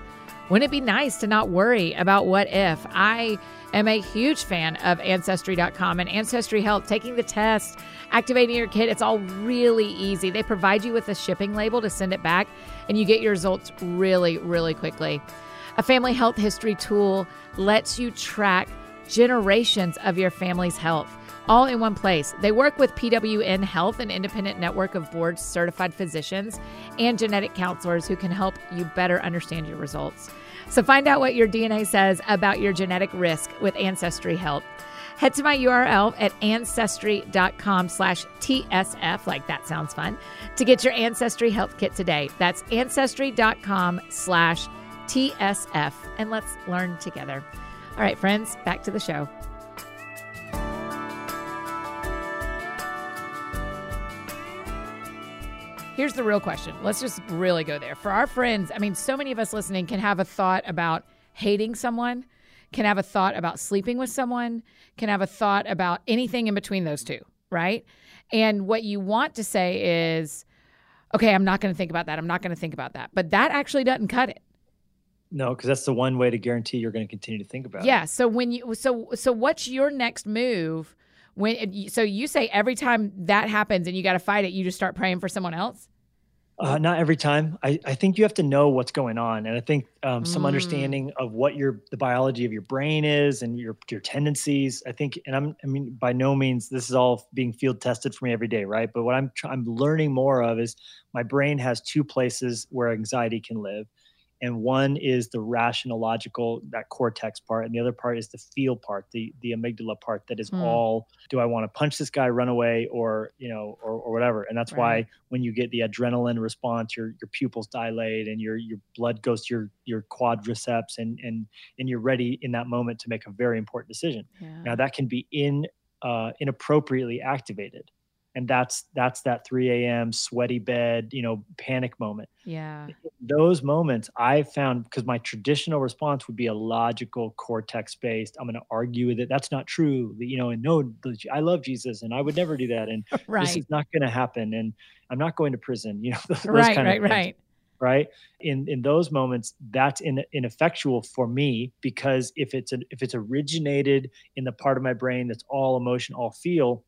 Wouldn't it be nice to not worry about what if? I am a huge fan of Ancestry.com and Ancestry Health. Taking the test, activating your kit, it's all really easy. They provide you with a shipping label to send it back, and you get your results really, really quickly. A family health history tool lets you track generations of your family's health all in one place. They work with PWN Health, an independent network of board certified physicians and genetic counselors who can help you better understand your results. So find out what your DNA says about your genetic risk with Ancestry Health. Head to my URL at ancestry.com slash TSF, like that sounds fun, to get your Ancestry Health Kit today. That's ancestry.com slash TSF. And let's learn together. All right, friends, back to the show. Here's the real question. Let's just really go there. For our friends, I mean, so many of us listening can have a thought about hating someone, can have a thought about sleeping with someone, can have a thought about anything in between those two, right? And what you want to say is, okay, I'm not going to think about that. I'm not going to think about that. But that actually doesn't cut it. No, because that's the one way to guarantee you're going to continue to think about yeah, it. Yeah. So when you so so what's your next move when so you say every time that happens and you got to fight it, you just start praying for someone else. Uh, not every time. I, I think you have to know what's going on, and I think um, some mm. understanding of what your the biology of your brain is and your your tendencies. I think, and I'm I mean by no means this is all being field tested for me every day, right? But what I'm I'm learning more of is my brain has two places where anxiety can live, and one is the rational logical that cortex part and the other part is the feel part the the amygdala part that is mm. all do i want to punch this guy run away or you know or, or whatever and that's right. why when you get the adrenaline response your your pupils dilate and your your blood goes to your your quadriceps and and and you're ready in that moment to make a very important decision yeah. now that can be in uh, inappropriately activated and that's that's that 3 a.m sweaty bed you know panic moment. Yeah. Those moments i found because my traditional response would be a logical cortex based i'm going to argue with it. That's not true. You know and no i love jesus and i would never do that. And right. this is not going to happen and i'm not going to prison you know those, right right right. right? In in those moments that's in, ineffectual for me because if it's if it's originated in the part of my brain that's all emotion all feel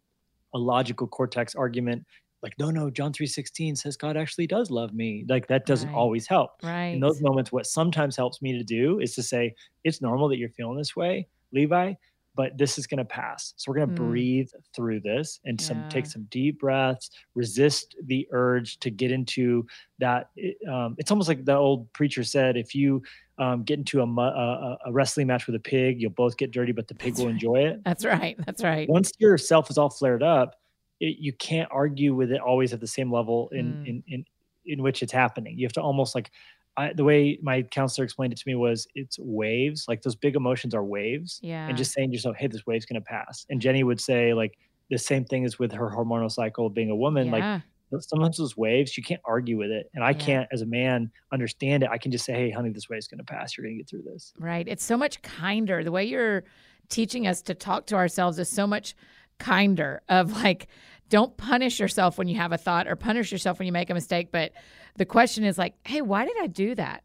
a logical cortex argument like no no john 3.16 says god actually does love me like that doesn't right. always help right in those moments what sometimes helps me to do is to say it's normal that you're feeling this way levi but this is going to pass so we're going to mm. breathe through this and yeah. some take some deep breaths resist the urge to get into that um, it's almost like the old preacher said if you um, get into a, a, a, wrestling match with a pig, you'll both get dirty, but the pig That's will right. enjoy it. That's right. That's right. Once your self is all flared up, it, you can't argue with it always at the same level in, mm. in, in, in which it's happening. You have to almost like, I, the way my counselor explained it to me was it's waves. Like those big emotions are waves. Yeah. And just saying to yourself, hey, this wave's going to pass. And Jenny would say, like, the same thing is with her hormonal cycle being a woman. Yeah. Like sometimes those waves you can't argue with it and i yeah. can't as a man understand it. I can just say hey honey this way is going to pass. You're going to get through this. Right. It's so much kinder. The way you're teaching us to talk to ourselves is so much kinder of like don't punish yourself when you have a thought or punish yourself when you make a mistake but the question is like hey why did i do that?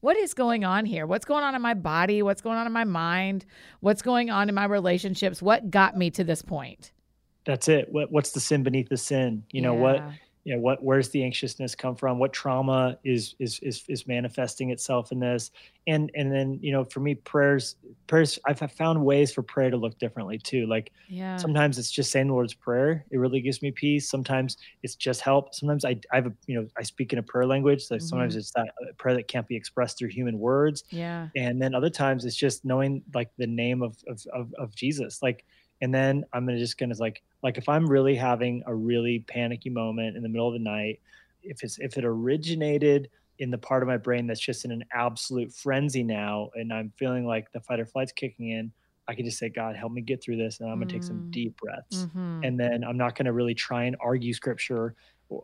What is going on here? What's going on in my body? What's going on in my mind? What's going on in my relationships? What got me to this point? That's it. What, what's the sin beneath the sin? You know yeah. what you know what where's the anxiousness come from? What trauma is is is is manifesting itself in this? And and then you know for me prayers prayers i've found ways for prayer to look differently too. Like yeah. sometimes it's just saying the lord's prayer. It really gives me peace. Sometimes it's just help. Sometimes i i have a you know i speak in a prayer language. So mm-hmm. sometimes it's that prayer that can't be expressed through human words. Yeah. And then other times it's just knowing like the name of of of, of jesus. Like and then i'm gonna just gonna like like if i'm really having a really panicky moment in the middle of the night if it's if it originated in the part of my brain that's just in an absolute frenzy now and I'm feeling like the fight or flight's kicking in, I can just say, God, help me get through this. And I'm going to take some mm. deep breaths. Mm-hmm. And then I'm not to really try and argue scripture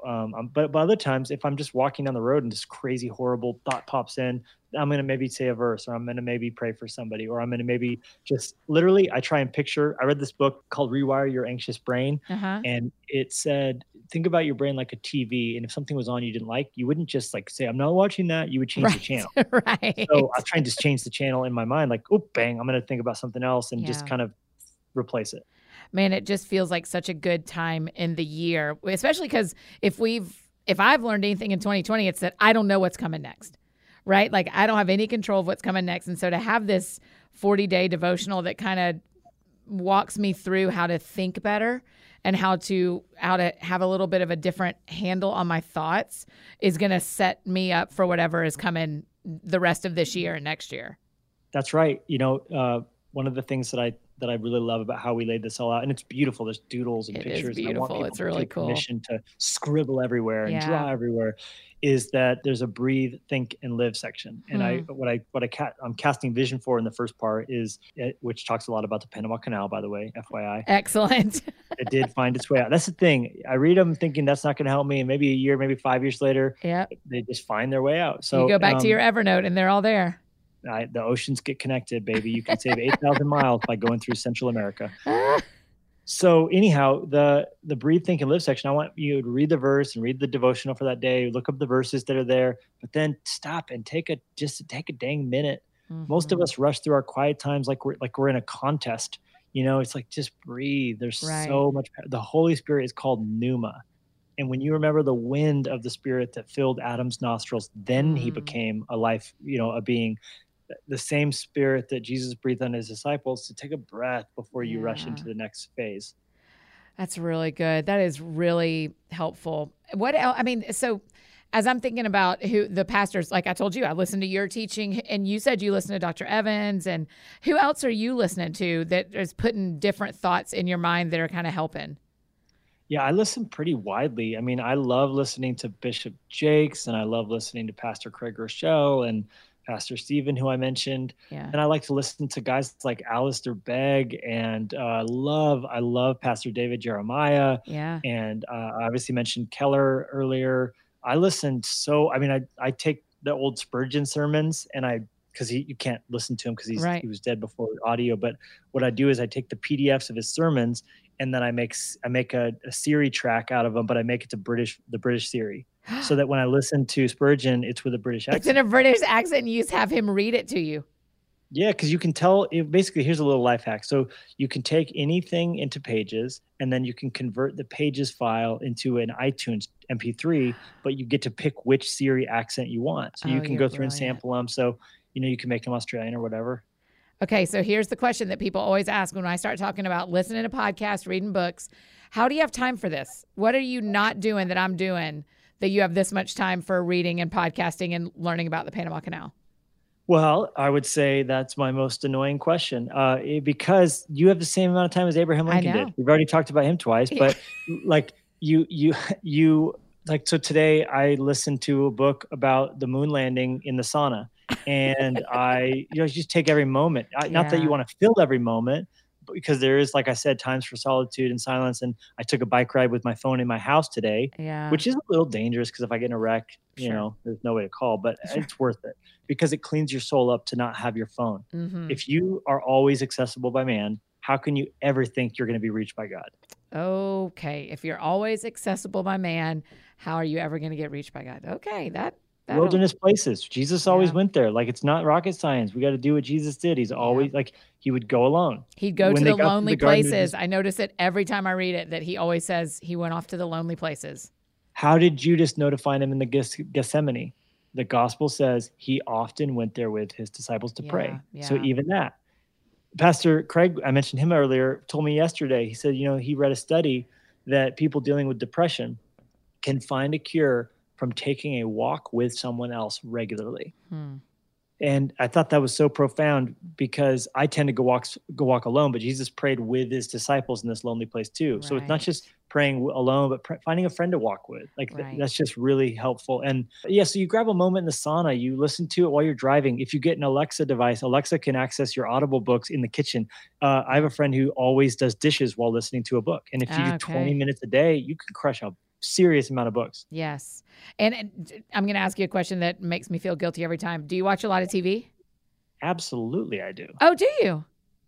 um, um, but, but other times, if I'm just walking down the road and this crazy, horrible thought pops in, I'm going to maybe say a verse or I'm going to maybe pray for somebody or I'm going to maybe just literally, I try and picture. I read this book called Rewire Your Anxious Brain. Uh-huh. And it said, think about your brain like a TV. And if something was on you didn't like, you wouldn't just like say, I'm not watching that. You would change right. the channel. right. So I try and just change the channel in my mind, like, oh, bang, I'm going to think about something else and yeah. just kind of replace it man, it just feels like such a good time in the year, especially because if we've, if I've learned anything in 2020, it's that I don't know what's coming next, right? Like I don't have any control of what's coming next. And so to have this 40 day devotional that kind of walks me through how to think better and how to how to have a little bit of a different handle on my thoughts is going to set me up for whatever is coming the rest of this year and next year. That's right. You know, uh, one of the things that I that I really love about how we laid this all out. And it's beautiful. There's doodles and it pictures. Is beautiful. it's really cool. Permission to scribble everywhere and yeah. draw everywhere is that there's a breathe, think, and live section. And I hmm. what I what I ca- I'm casting vision for in the first part is it, which talks a lot about the Panama Canal, by the way, FYI. Excellent. it did find its way out. That's the thing. I read them thinking that's not going to help me, and maybe a year, maybe five years later, yeah, they just find their way out. So you go back um, to your Evernote, and they're all there. I, the oceans get connected, baby. You can save 8,000 miles by going through Central America. So anyhow, the the breathe, think, and live section. I want you to read the verse and read the devotional for that day. Look up the verses that are there, but then stop and take a just take a dang minute. Mm-hmm. Most of mm-hmm. us rush through our quiet times like we're like we're in a contest. You know, it's like just breathe. There's right. so much. The Holy Spirit is called pneuma, and when you remember the wind of the Spirit that filled Adam's nostrils, then mm. he became a life. You know, a being the same spirit that Jesus breathed on his disciples to take a breath before you yeah. rush into the next phase. That's really good. That is really helpful. What else? I mean, so as I'm thinking about who the pastors, like I told you, I listened to your teaching, and you said you listened to Dr. Evans, and who else are you listening to that is putting different thoughts in your mind that are kind of helping? Yeah, I listen pretty widely. I mean, I love listening to Bishop Jakes, and I love listening to Pastor Craig Groeschel, and Pastor Steven, who I mentioned. Yeah. And I like to listen to guys like Alistair Begg and uh, love, I love Pastor David Jeremiah. Yeah. And uh, I obviously mentioned Keller earlier. I listened so, I mean, I, I take the old Spurgeon sermons and I, because he you can't listen to him because he's right. he was dead before audio. But what I do is I take the PDFs of his sermons and then I make I make a, a Siri track out of them, but I make it to British the British Siri so that when I listen to Spurgeon, it's with a British accent. It's in a British accent. And you just have him read it to you. Yeah, because you can tell. It, basically, here's a little life hack. So you can take anything into Pages, and then you can convert the Pages file into an iTunes MP3. But you get to pick which Siri accent you want. So oh, you can go through brilliant. and sample them. So you know you can make them Australian or whatever. Okay, so here's the question that people always ask when I start talking about listening to podcasts, reading books. How do you have time for this? What are you not doing that I'm doing? That you have this much time for reading and podcasting and learning about the Panama Canal? Well, I would say that's my most annoying question uh, because you have the same amount of time as Abraham Lincoln did. We've already talked about him twice, but like you, you, you, like so today I listened to a book about the moon landing in the sauna, and I, you know, just take every moment. I, yeah. Not that you want to fill every moment, because there is, like I said, times for solitude and silence. And I took a bike ride with my phone in my house today, yeah. which is a little dangerous because if I get in a wreck, you know, there's no way to call, but sure. it's worth it because it cleans your soul up to not have your phone. Mm-hmm. If you are always accessible by man, how can you ever think you're going to be reached by God? Okay. If you're always accessible by man, how are you ever going to get reached by God? Okay. That That'll... wilderness places. Jesus always yeah. went there. Like it's not rocket science. We got to do what Jesus did. He's always yeah. like he would go alone. He'd go when to the lonely to the places. I notice it every time I read it that he always says he went off to the lonely places. How did Judas know to find him in the Gethsemane? The gospel says he often went there with his disciples to yeah, pray. So even that. Pastor Craig, I mentioned him earlier, told me yesterday. He said, you know, he read a study that people dealing with depression can find a cure from taking a walk with someone else regularly. Hmm. And I thought that was so profound because I tend to go walk go walk alone, but Jesus prayed with his disciples in this lonely place too. Right. So it's not just praying alone, but pr- finding a friend to walk with. Like right. that's just really helpful. And yeah, so you grab a moment in the sauna, you listen to it while you're driving. If you get an Alexa device, Alexa can access your Audible books in the kitchen. Uh, I have a friend who always does dishes while listening to a book, and if you do okay. 20 minutes a day, you can crush a serious amount of books. Yes. And, and I'm going to ask you a question that makes me feel guilty every time. Do you watch a lot of TV? Absolutely, I do. Oh, do you?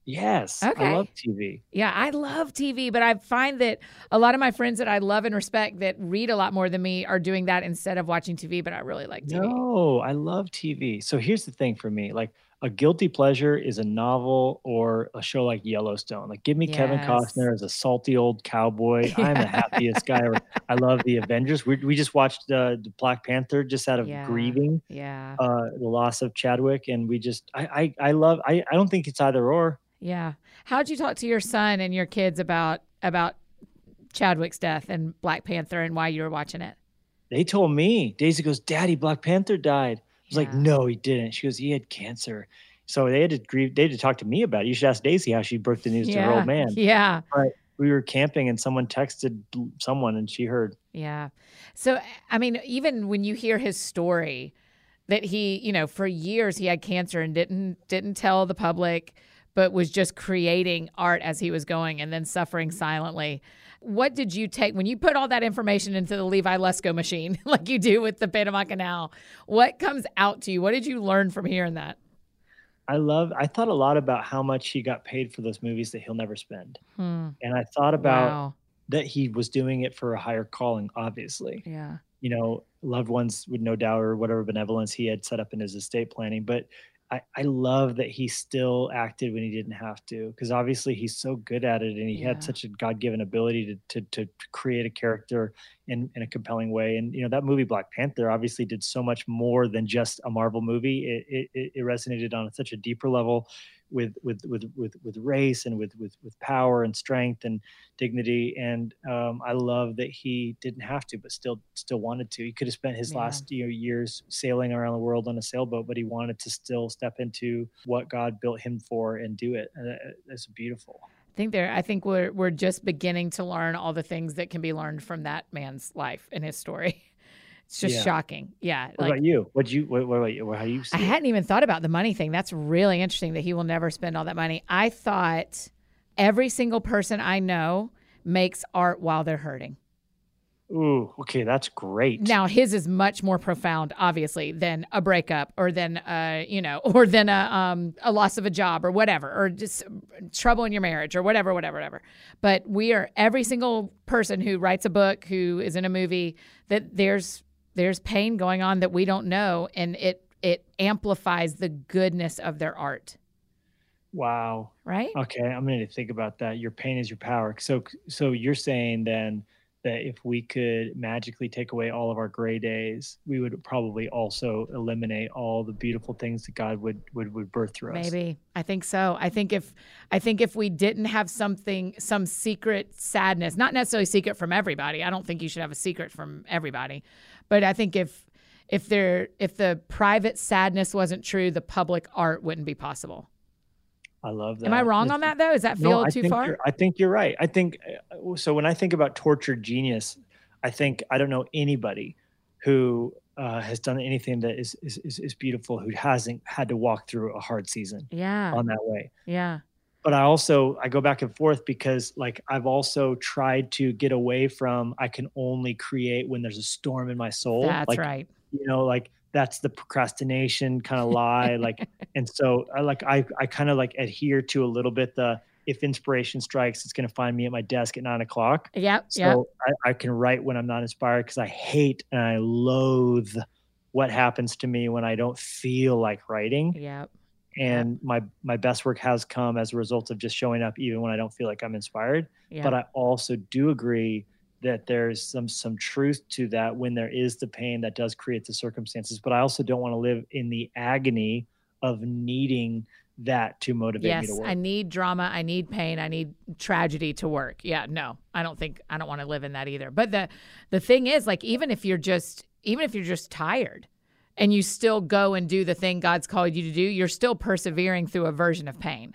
Yes. Okay. I love TV. Yeah, I love TV, but I find that a lot of my friends that I love and respect that read a lot more than me are doing that instead of watching TV, but I really like TV. No, I love TV. So here's the thing for me like a guilty pleasure is a novel or a show like Yellowstone. Like, give me yes. Kevin Costner as a salty old cowboy. Yeah. I'm the happiest guy ever. I love the Avengers. We, we just watched uh, the Black Panther just out of yeah. grieving, yeah, uh, the loss of Chadwick, and we just I I, I love I I don't think it's either or. Yeah. How'd you talk to your son and your kids about about Chadwick's death and Black Panther and why you were watching it? They told me. Daisy goes, "Daddy, Black Panther died." Was yeah. like, no, he didn't. She goes, he had cancer. So they had to grieve. They had to talk to me about it. You should ask Daisy how she broke the news yeah. to her old man. Yeah. But we were camping and someone texted someone and she heard. Yeah. So, I mean, even when you hear his story that he, you know, for years he had cancer and didn't, didn't tell the public, but was just creating art as he was going and then suffering silently what did you take when you put all that information into the Levi Lusko machine, like you do with the Panama Canal? What comes out to you? What did you learn from hearing that? I love. I thought a lot about how much he got paid for those movies that he'll never spend, hmm. and I thought about wow. that he was doing it for a higher calling. Obviously, yeah. You know, loved ones would no doubt or whatever benevolence he had set up in his estate planning, but I, I love that he still acted when he didn't have to because obviously he's so good at it and he yeah. had such a god-given ability to, to, to create a character in, in a compelling way. And you know that movie black panther obviously did so much more than just a marvel movie. It, it, it resonated on such a deeper level with with with with with race and with with with power and strength and dignity and um, I love that he didn't have to but still still wanted to. He could have spent his yeah. last you know, years sailing around the world on a sailboat but he wanted to still step into what God built him for and do it and that's beautiful. I think there I think we're we're just beginning to learn all the things that can be learned from that man's life and his story It's just yeah. shocking. Yeah. What like, about you? What you? What, what about you? How you? I hadn't even thought about the money thing. That's really interesting that he will never spend all that money. I thought every single person I know makes art while they're hurting. Ooh, okay, that's great. Now his is much more profound, obviously, than a breakup or than uh, you know, or than a um a loss of a job or whatever, or just trouble in your marriage or whatever, whatever, whatever. But we are every single person who writes a book, who is in a movie, that there's there's pain going on that we don't know and it it amplifies the goodness of their art wow right okay i'm going to think about that your pain is your power so so you're saying then that if we could magically take away all of our gray days, we would probably also eliminate all the beautiful things that God would would would birth through us. Maybe. I think so. I think if I think if we didn't have something some secret sadness, not necessarily secret from everybody. I don't think you should have a secret from everybody. But I think if if there if the private sadness wasn't true, the public art wouldn't be possible. I love that. Am I wrong on that though? Is that feel no, too far? I think you're right. I think uh, so. When I think about tortured genius, I think I don't know anybody who uh, has done anything that is, is is beautiful who hasn't had to walk through a hard season. Yeah. On that way. Yeah. But I also I go back and forth because like I've also tried to get away from I can only create when there's a storm in my soul. That's like, right. You know, like that's the procrastination kind of lie like and so i like i i kind of like adhere to a little bit the if inspiration strikes it's going to find me at my desk at nine o'clock yep so yep. I, I can write when i'm not inspired because i hate and i loathe what happens to me when i don't feel like writing yep and my my best work has come as a result of just showing up even when i don't feel like i'm inspired yep. but i also do agree that there's some some truth to that when there is the pain that does create the circumstances but i also don't want to live in the agony of needing that to motivate yes, me to work. Yes, I need drama, I need pain, I need tragedy to work. Yeah, no. I don't think I don't want to live in that either. But the the thing is like even if you're just even if you're just tired, and you still go and do the thing God's called you to do, you're still persevering through a version of pain.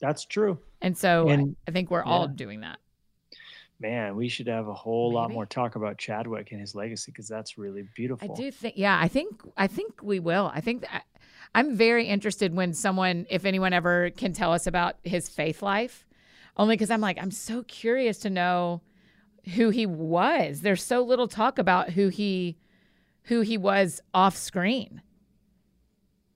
That's true. And so and, I, I think we're yeah. all doing that. Man, we should have a whole Maybe. lot more talk about Chadwick and his legacy because that's really beautiful. I do think, yeah, I think, I think we will. I think that I'm very interested when someone, if anyone ever can tell us about his faith life, only because I'm like, I'm so curious to know who he was. There's so little talk about who he, who he was off screen.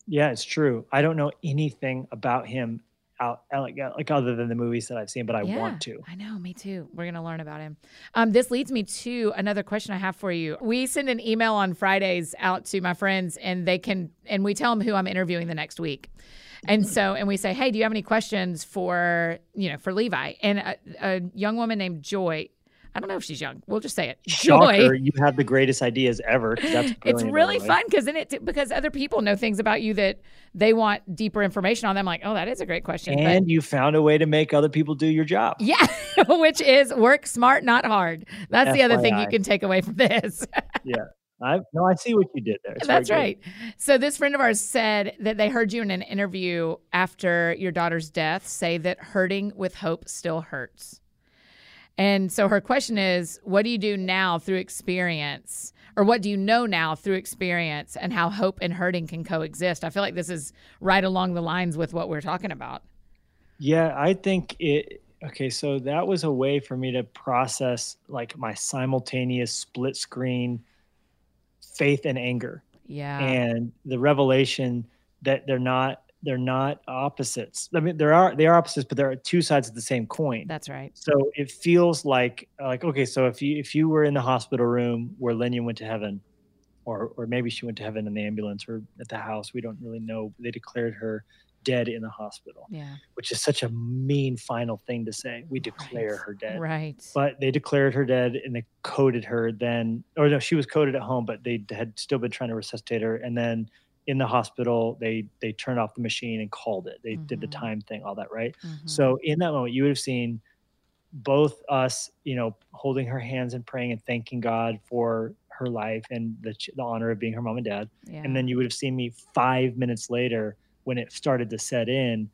Yeah, it's true. I don't know anything about him out like, like other than the movies that I've seen, but I yeah, want to. I know, me too. We're gonna learn about him. Um, this leads me to another question I have for you. We send an email on Fridays out to my friends, and they can and we tell them who I'm interviewing the next week. And so, and we say, hey, do you have any questions for you know for Levi? And a, a young woman named Joy I don't know if she's young. We'll just say it. Joy. Shocker, you have the greatest ideas ever. That's it's really fun because then it because other people know things about you that they want deeper information on them. Like, oh, that is a great question. And but, you found a way to make other people do your job. Yeah, which is work smart, not hard. That's FYI. the other thing you can take away from this. yeah. I no, I see what you did there. It's That's right. So this friend of ours said that they heard you in an interview after your daughter's death say that hurting with hope still hurts. And so her question is, what do you do now through experience? Or what do you know now through experience and how hope and hurting can coexist? I feel like this is right along the lines with what we're talking about. Yeah, I think it okay, so that was a way for me to process like my simultaneous split screen faith and anger. Yeah. And the revelation that they're not they're not opposites. I mean, there are they are opposites, but there are two sides of the same coin. That's right. So it feels like like okay, so if you if you were in the hospital room where Lenya went to heaven, or or maybe she went to heaven in the ambulance or at the house, we don't really know. They declared her dead in the hospital. Yeah. Which is such a mean final thing to say. We declare right. her dead. Right. But they declared her dead and they coded her then or no, she was coded at home, but they had still been trying to resuscitate her. And then in the hospital they they turned off the machine and called it they mm-hmm. did the mm-hmm. time thing all that right mm-hmm. so in that moment you would have seen both us you know holding her hands and praying and thanking god for her life and the, the honor of being her mom and dad yeah. and then you would have seen me five minutes later when it started to set in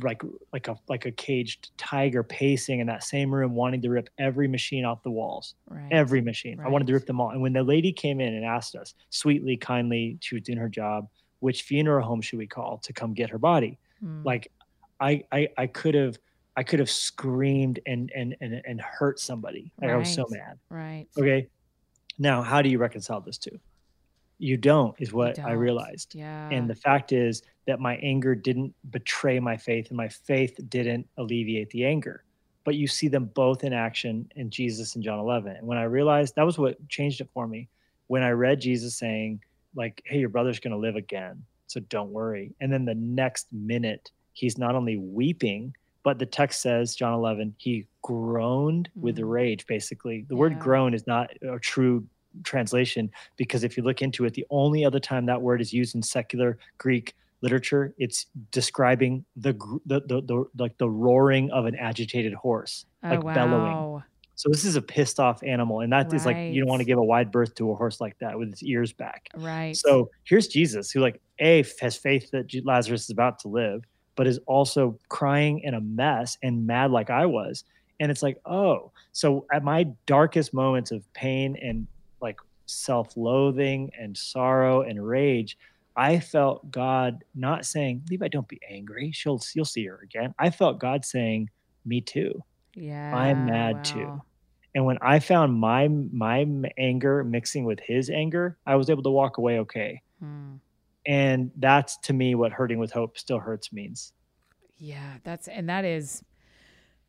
like like a like a caged tiger pacing in that same room wanting to rip every machine off the walls. Right. every machine. Right. i wanted to rip them all. And when the lady came in and asked us sweetly kindly she was doing her job which funeral home should we call to come get her body? Hmm. like i i i could have i could have screamed and and and, and hurt somebody. Like right. i was so mad. Right. Okay? Now how do you reconcile this two you don't is what don't. i realized yeah. and the fact is that my anger didn't betray my faith and my faith didn't alleviate the anger. But you see them both in action in jesus and john 11 and when i realized that was what changed it for me. When i read jesus saying like hey your brother's going to live again so don't worry. And then the next minute he's not only weeping but the text says john 11 he groaned mm. with rage basically. The yeah. word groan is not a true translation because if you look into it, the only other time that word is used in secular Greek literature, it's describing the the the, the like the roaring of an agitated horse, oh, like wow. bellowing. So this is a pissed off animal, and that right. is like you don't want to give a wide berth to a horse like that with its ears back. Right. So here's Jesus, who like a has faith that Lazarus is about to live, but is also crying in a mess and mad like I was. And it's like, oh, so at my darkest moments of pain and like self-loathing and sorrow and rage i felt god not saying levi don't be angry. She'll you'll see her again. I felt god saying me too. Yeah i'm mad wow. too and when i found my my anger mixing with his anger i was able to walk away okay. Hmm. and that's to me what hurting with hope still hurts means. Yeah that's and that is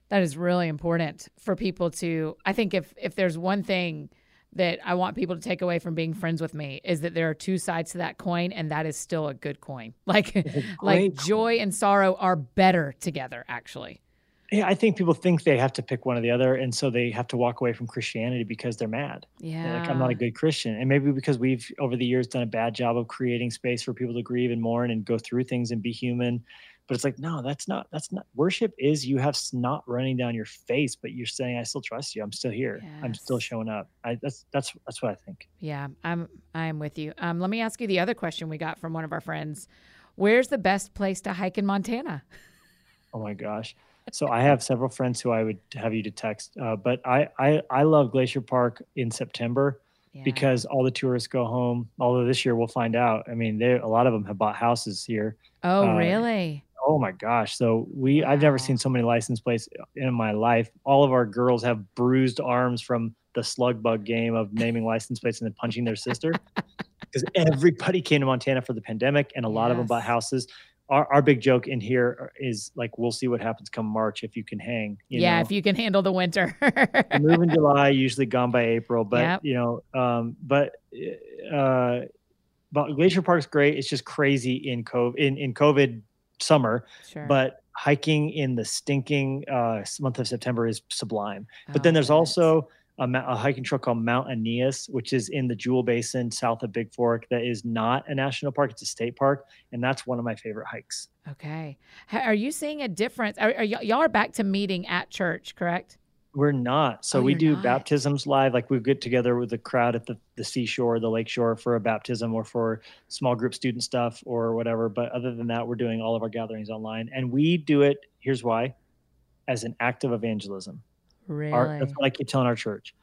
that is really important for people to i think if if there's one thing that I want people to take away from being friends with me is that there are two sides to that coin and that is still a good coin. Like like joy and sorrow are better together actually. Yeah, I think people think they have to pick one or the other and so they have to walk away from Christianity because they're mad. Yeah. They're like I'm not a good Christian. And maybe because we've over the years done a bad job of creating space for people to grieve and mourn and go through things and be human but it's like no that's not that's not worship is you have snot running down your face but you're saying i still trust you i'm still here yes. i'm still showing up i that's that's that's what i think yeah i'm i'm with you um let me ask you the other question we got from one of our friends where's the best place to hike in montana oh my gosh so i have several friends who i would have you to text uh, but I, I i love glacier park in september yeah. because all the tourists go home. Although this year we'll find out. I mean, a lot of them have bought houses here. Oh, uh, really? Oh my gosh! So we, wow. I've never seen so many license plates in my life. All of our girls have bruised arms from the slug bug game of naming license plates and then punching their sister. Because everybody came to Montana for the pandemic, and a lot yes. of them bought houses our, our big joke in here is like we'll see what happens come March if you can hang. You yeah, know? if you can handle the winter. move in July, usually gone by April, but yep. you know, um, but uh, but Glacier Park's great. It's just crazy in COVID in in COVID summer, sure. but hiking in the stinking uh, month of September is sublime. But oh, then there's also a, a, hiking trail called Mount Aeneas, which is in the Jewel Basin south of Big Fork. That is not a national park; it's a state park, and that's one of my favorite hikes. Okay, are you seeing a difference? Are, are y- y'all are back to meeting at church, correct? We're not. So oh, we do not. baptisms live. Like we get together with the crowd at the, the seashore, the lakeshore for a baptism or for small group student stuff or whatever. But other than that, we're doing all of our gatherings online. And we do it, here's why, as an act of evangelism. Really? Our, that's what I keep telling our church.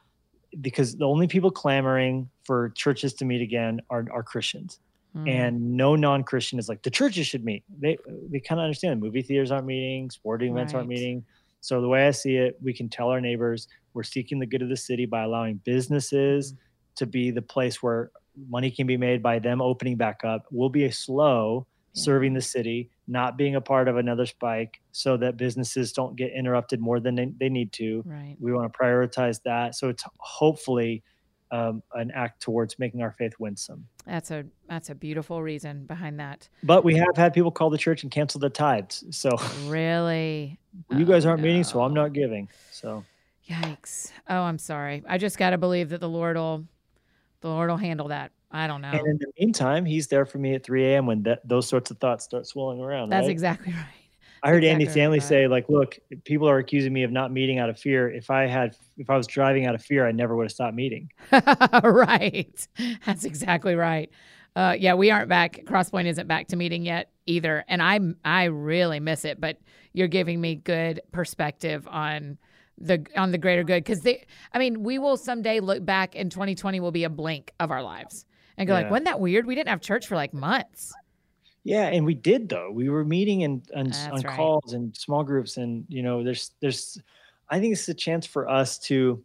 Because the only people clamoring for churches to meet again are, are Christians. Mm. And no non-Christian is like the churches should meet. They they kind of understand. Movie theaters aren't meeting, sporting events right. aren't meeting. So the way I see it, we can tell our neighbors we're seeking the good of the city by allowing businesses mm. to be the place where money can be made by them opening back up. We'll be a slow yeah. serving the city, not being a part of another spike so that businesses don't get interrupted more than they, they need to. Right. We want to prioritize that. So it's hopefully um, an act towards making our faith winsome. That's a that's a beautiful reason behind that. But we have had people call the church and cancel the tithes. So really, you guys aren't oh, no. meeting, so I'm not giving. So yikes! Oh, I'm sorry. I just got to believe that the Lord will the Lord will handle that. I don't know. And in the meantime, he's there for me at 3 a.m. when that, those sorts of thoughts start swirling around. That's right? exactly right. I heard Andy Stanley right. say, like, look, people are accusing me of not meeting out of fear. If I had, if I was driving out of fear, I never would have stopped meeting. right. That's exactly right. Uh, yeah, we aren't back. Crosspoint isn't back to meeting yet either, and I I really miss it. But you're giving me good perspective on the on the greater good because they. I mean, we will someday look back, and 2020 will be a blink of our lives and go yeah. like, wasn't that weird? We didn't have church for like months. Yeah, and we did though. We were meeting and on, on right. calls and small groups, and you know, there's there's, I think it's a chance for us to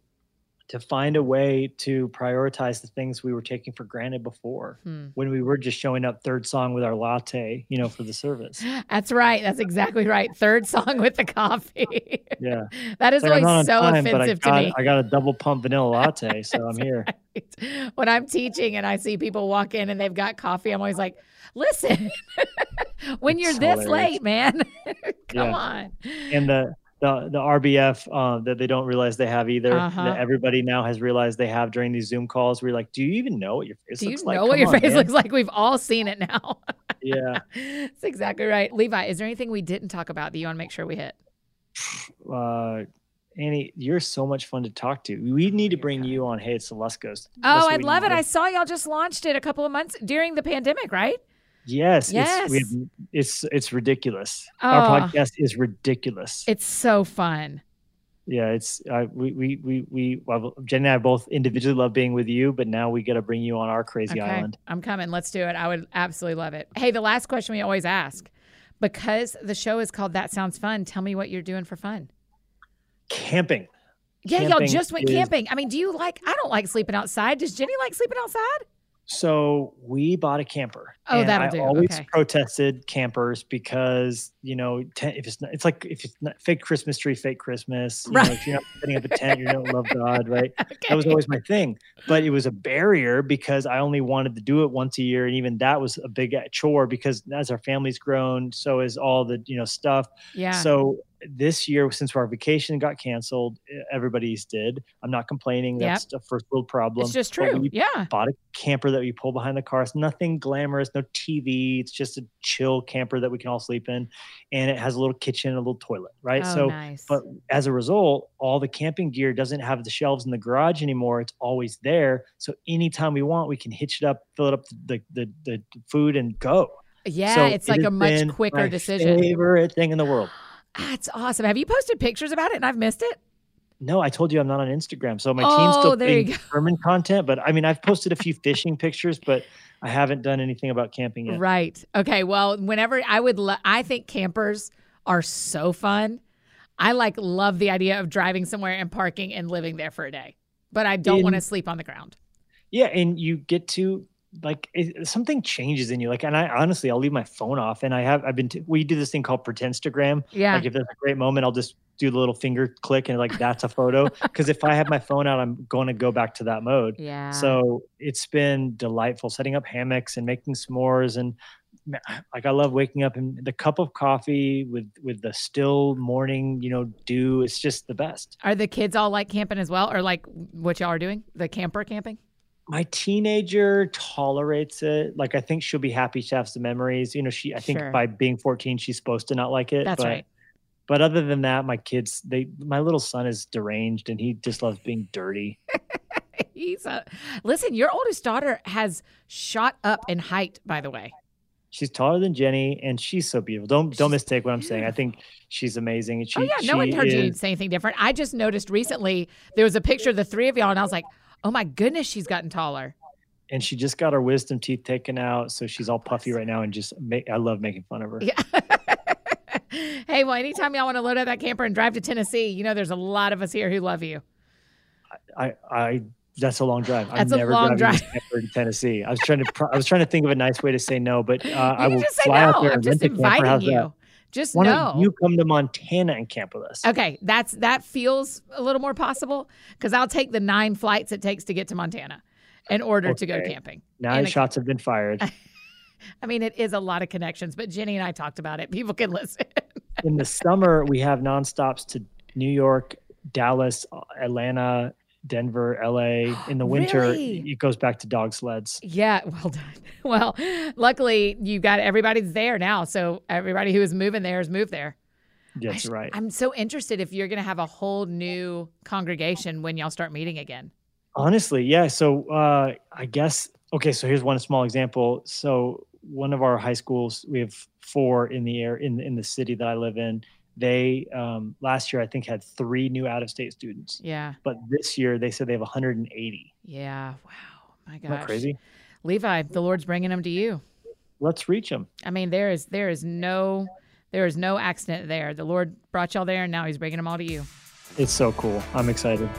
to find a way to prioritize the things we were taking for granted before hmm. when we were just showing up third song with our latte, you know, for the service. That's right. That's exactly right. Third song with the coffee. Yeah. that is like, always so time, offensive got, to me. I got a double pump vanilla latte, so I'm here. Right. When I'm teaching and I see people walk in and they've got coffee, I'm always like, listen, when you're it's this late, man, come yeah. on. And the the the RBF uh, that they don't realize they have either. Uh-huh. That everybody now has realized they have during these Zoom calls. We're like, do you even know what your face do looks like? Do you know what your on, face man. looks like? We've all seen it now. yeah, that's exactly right. Levi, is there anything we didn't talk about that you want to make sure we hit? Uh, Annie, you're so much fun to talk to. We need to bring you on. Hey, it's the Luskos. Oh, I'd love it. I saw y'all just launched it a couple of months during the pandemic, right? Yes, yes. It's, have, it's it's ridiculous. Oh, Our podcast is ridiculous. It's so fun. Yeah, it's uh, we we we we well, Jen and I both individually love being with you, but now we got to bring you on our crazy okay. island. I'm coming. Let's do it. I would absolutely love it. Hey, the last question we always ask, because the show is called That Sounds Fun. Tell me what you're doing for fun. Camping. Yeah, camping y'all just went is, camping. I mean, do you like? I don't like sleeping outside. Does Jenny like sleeping outside? So we bought a camper. Oh, that'll I do. always okay. protested campers because you know ten, if it's not, it's like if it's not fake Christmas tree, fake Christmas. You right. know, if you're not setting up a tent, you don't love God, right? okay. That was always my thing. But it was a barrier because I only wanted to do it once a year, and even that was a big uh, chore because as our family's grown, so is all the you know stuff. Yeah. So this year, since our vacation got canceled, everybody's did. I'm not complaining. That's yep. a first world problem. It's just true. We yeah. Bought a camper that we pull behind the car. It's nothing glamorous, no TV. It's just a chill camper that we can all sleep in, and it has a little kitchen, and a little toilet, right? Oh, so, nice. but as a result, all the camping gear doesn't have the shelves in the garage anymore. It's always there. So anytime we want, we can hitch it up, fill it up the the the, the food, and go. Yeah, so it's like a much quicker decision. Favorite thing in the world. That's awesome. Have you posted pictures about it and I've missed it? No, I told you I'm not on Instagram. So my oh, team's still doing sermon content, but I mean, I've posted a few fishing pictures, but I haven't done anything about camping yet. Right. Okay. Well, whenever I would, lo- I think campers are so fun. I like love the idea of driving somewhere and parking and living there for a day, but I don't want to sleep on the ground. Yeah. And you get to like it, something changes in you. Like, and I honestly, I'll leave my phone off, and I have I've been t- we do this thing called Pretendstagram. Yeah. Like if there's a great moment, I'll just do the little finger click and like that's a photo. Because if I have my phone out, I'm going to go back to that mode. Yeah. So it's been delightful setting up hammocks and making s'mores and like I love waking up and the cup of coffee with with the still morning, you know, dew. It's just the best. Are the kids all like camping as well, or like what y'all are doing, the camper camping? My teenager tolerates it. Like I think she'll be happy to have some memories. You know, she I think sure. by being 14 she's supposed to not like it. That's but, right. But other than that, my kids they my little son is deranged and he just loves being dirty. He's a listen, your oldest daughter has shot up in height, by the way. She's taller than Jenny and she's so beautiful. Don't don't mistake what I'm saying. I think she's amazing. and She, oh yeah, no one heard is, you say anything different. I just noticed recently there was a picture of the three of y'all and I was like, Oh my goodness, she's gotten taller. And she just got her wisdom teeth taken out, so she's all puffy right now. And just make, I love making fun of her. Yeah. hey, well, anytime y'all want to load up that camper and drive to Tennessee, you know there's a lot of us here who love you. I, I that's a long drive. That's I'm a never long drive to Tennessee. I was trying to I was trying to think of a nice way to say no, but uh, I will fly no. out there I'm and just rent a camper. How's you. that? Just Why know don't you come to Montana and camp with us? Okay, that's that feels a little more possible because I'll take the nine flights it takes to get to Montana in order okay. to go camping. Nine shots have been fired. I mean, it is a lot of connections, but Jenny and I talked about it. People can listen. in the summer, we have nonstops to New York, Dallas, Atlanta, Denver, LA. In the winter, really? it goes back to dog sleds. Yeah, well done. Well, luckily you got everybody's there now, so everybody who is moving there is moved there. That's right. I'm so interested if you're going to have a whole new congregation when y'all start meeting again. Honestly, yeah. So uh, I guess okay. So here's one small example. So one of our high schools, we have four in the air in in the city that I live in they um, last year I think had three new out of state students. Yeah. But this year they said they have 180. Yeah. Wow. My gosh. Crazy? Levi, the Lord's bringing them to you. Let's reach them. I mean, there is there is no there is no accident there. The Lord brought y'all there, and now He's bringing them all to you. It's so cool. I'm excited.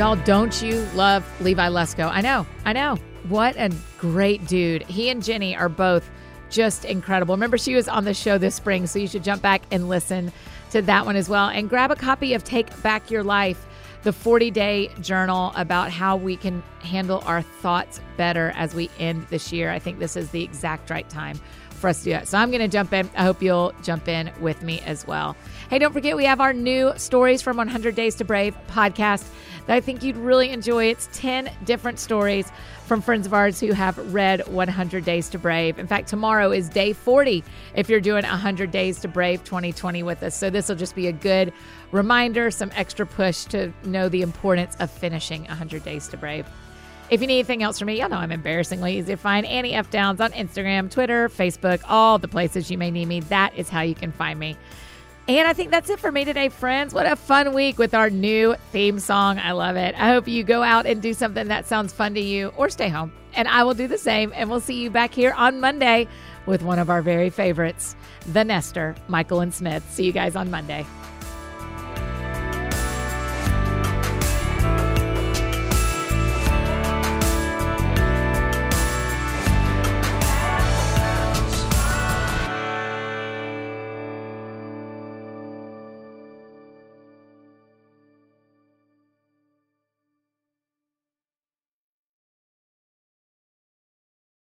Y'all, don't you love Levi Lusko? I know, I know. What a great dude. He and Jenny are both just incredible. Remember, she was on the show this spring, so you should jump back and listen to that one as well. And grab a copy of Take Back Your Life, the 40 day journal about how we can handle our thoughts better as we end this year. I think this is the exact right time for us to do that. So I'm going to jump in. I hope you'll jump in with me as well. Hey, don't forget, we have our new Stories from 100 Days to Brave podcast that I think you'd really enjoy. It's 10 different stories from friends of ours who have read 100 Days to Brave. In fact, tomorrow is day 40 if you're doing 100 Days to Brave 2020 with us. So this will just be a good reminder, some extra push to know the importance of finishing 100 Days to Brave. If you need anything else from me, y'all know I'm embarrassingly easy to find. Annie F. Downs on Instagram, Twitter, Facebook, all the places you may need me. That is how you can find me. And I think that's it for me today, friends. What a fun week with our new theme song. I love it. I hope you go out and do something that sounds fun to you or stay home. And I will do the same. And we'll see you back here on Monday with one of our very favorites, the Nester, Myquillyn Smith. See you guys on Monday.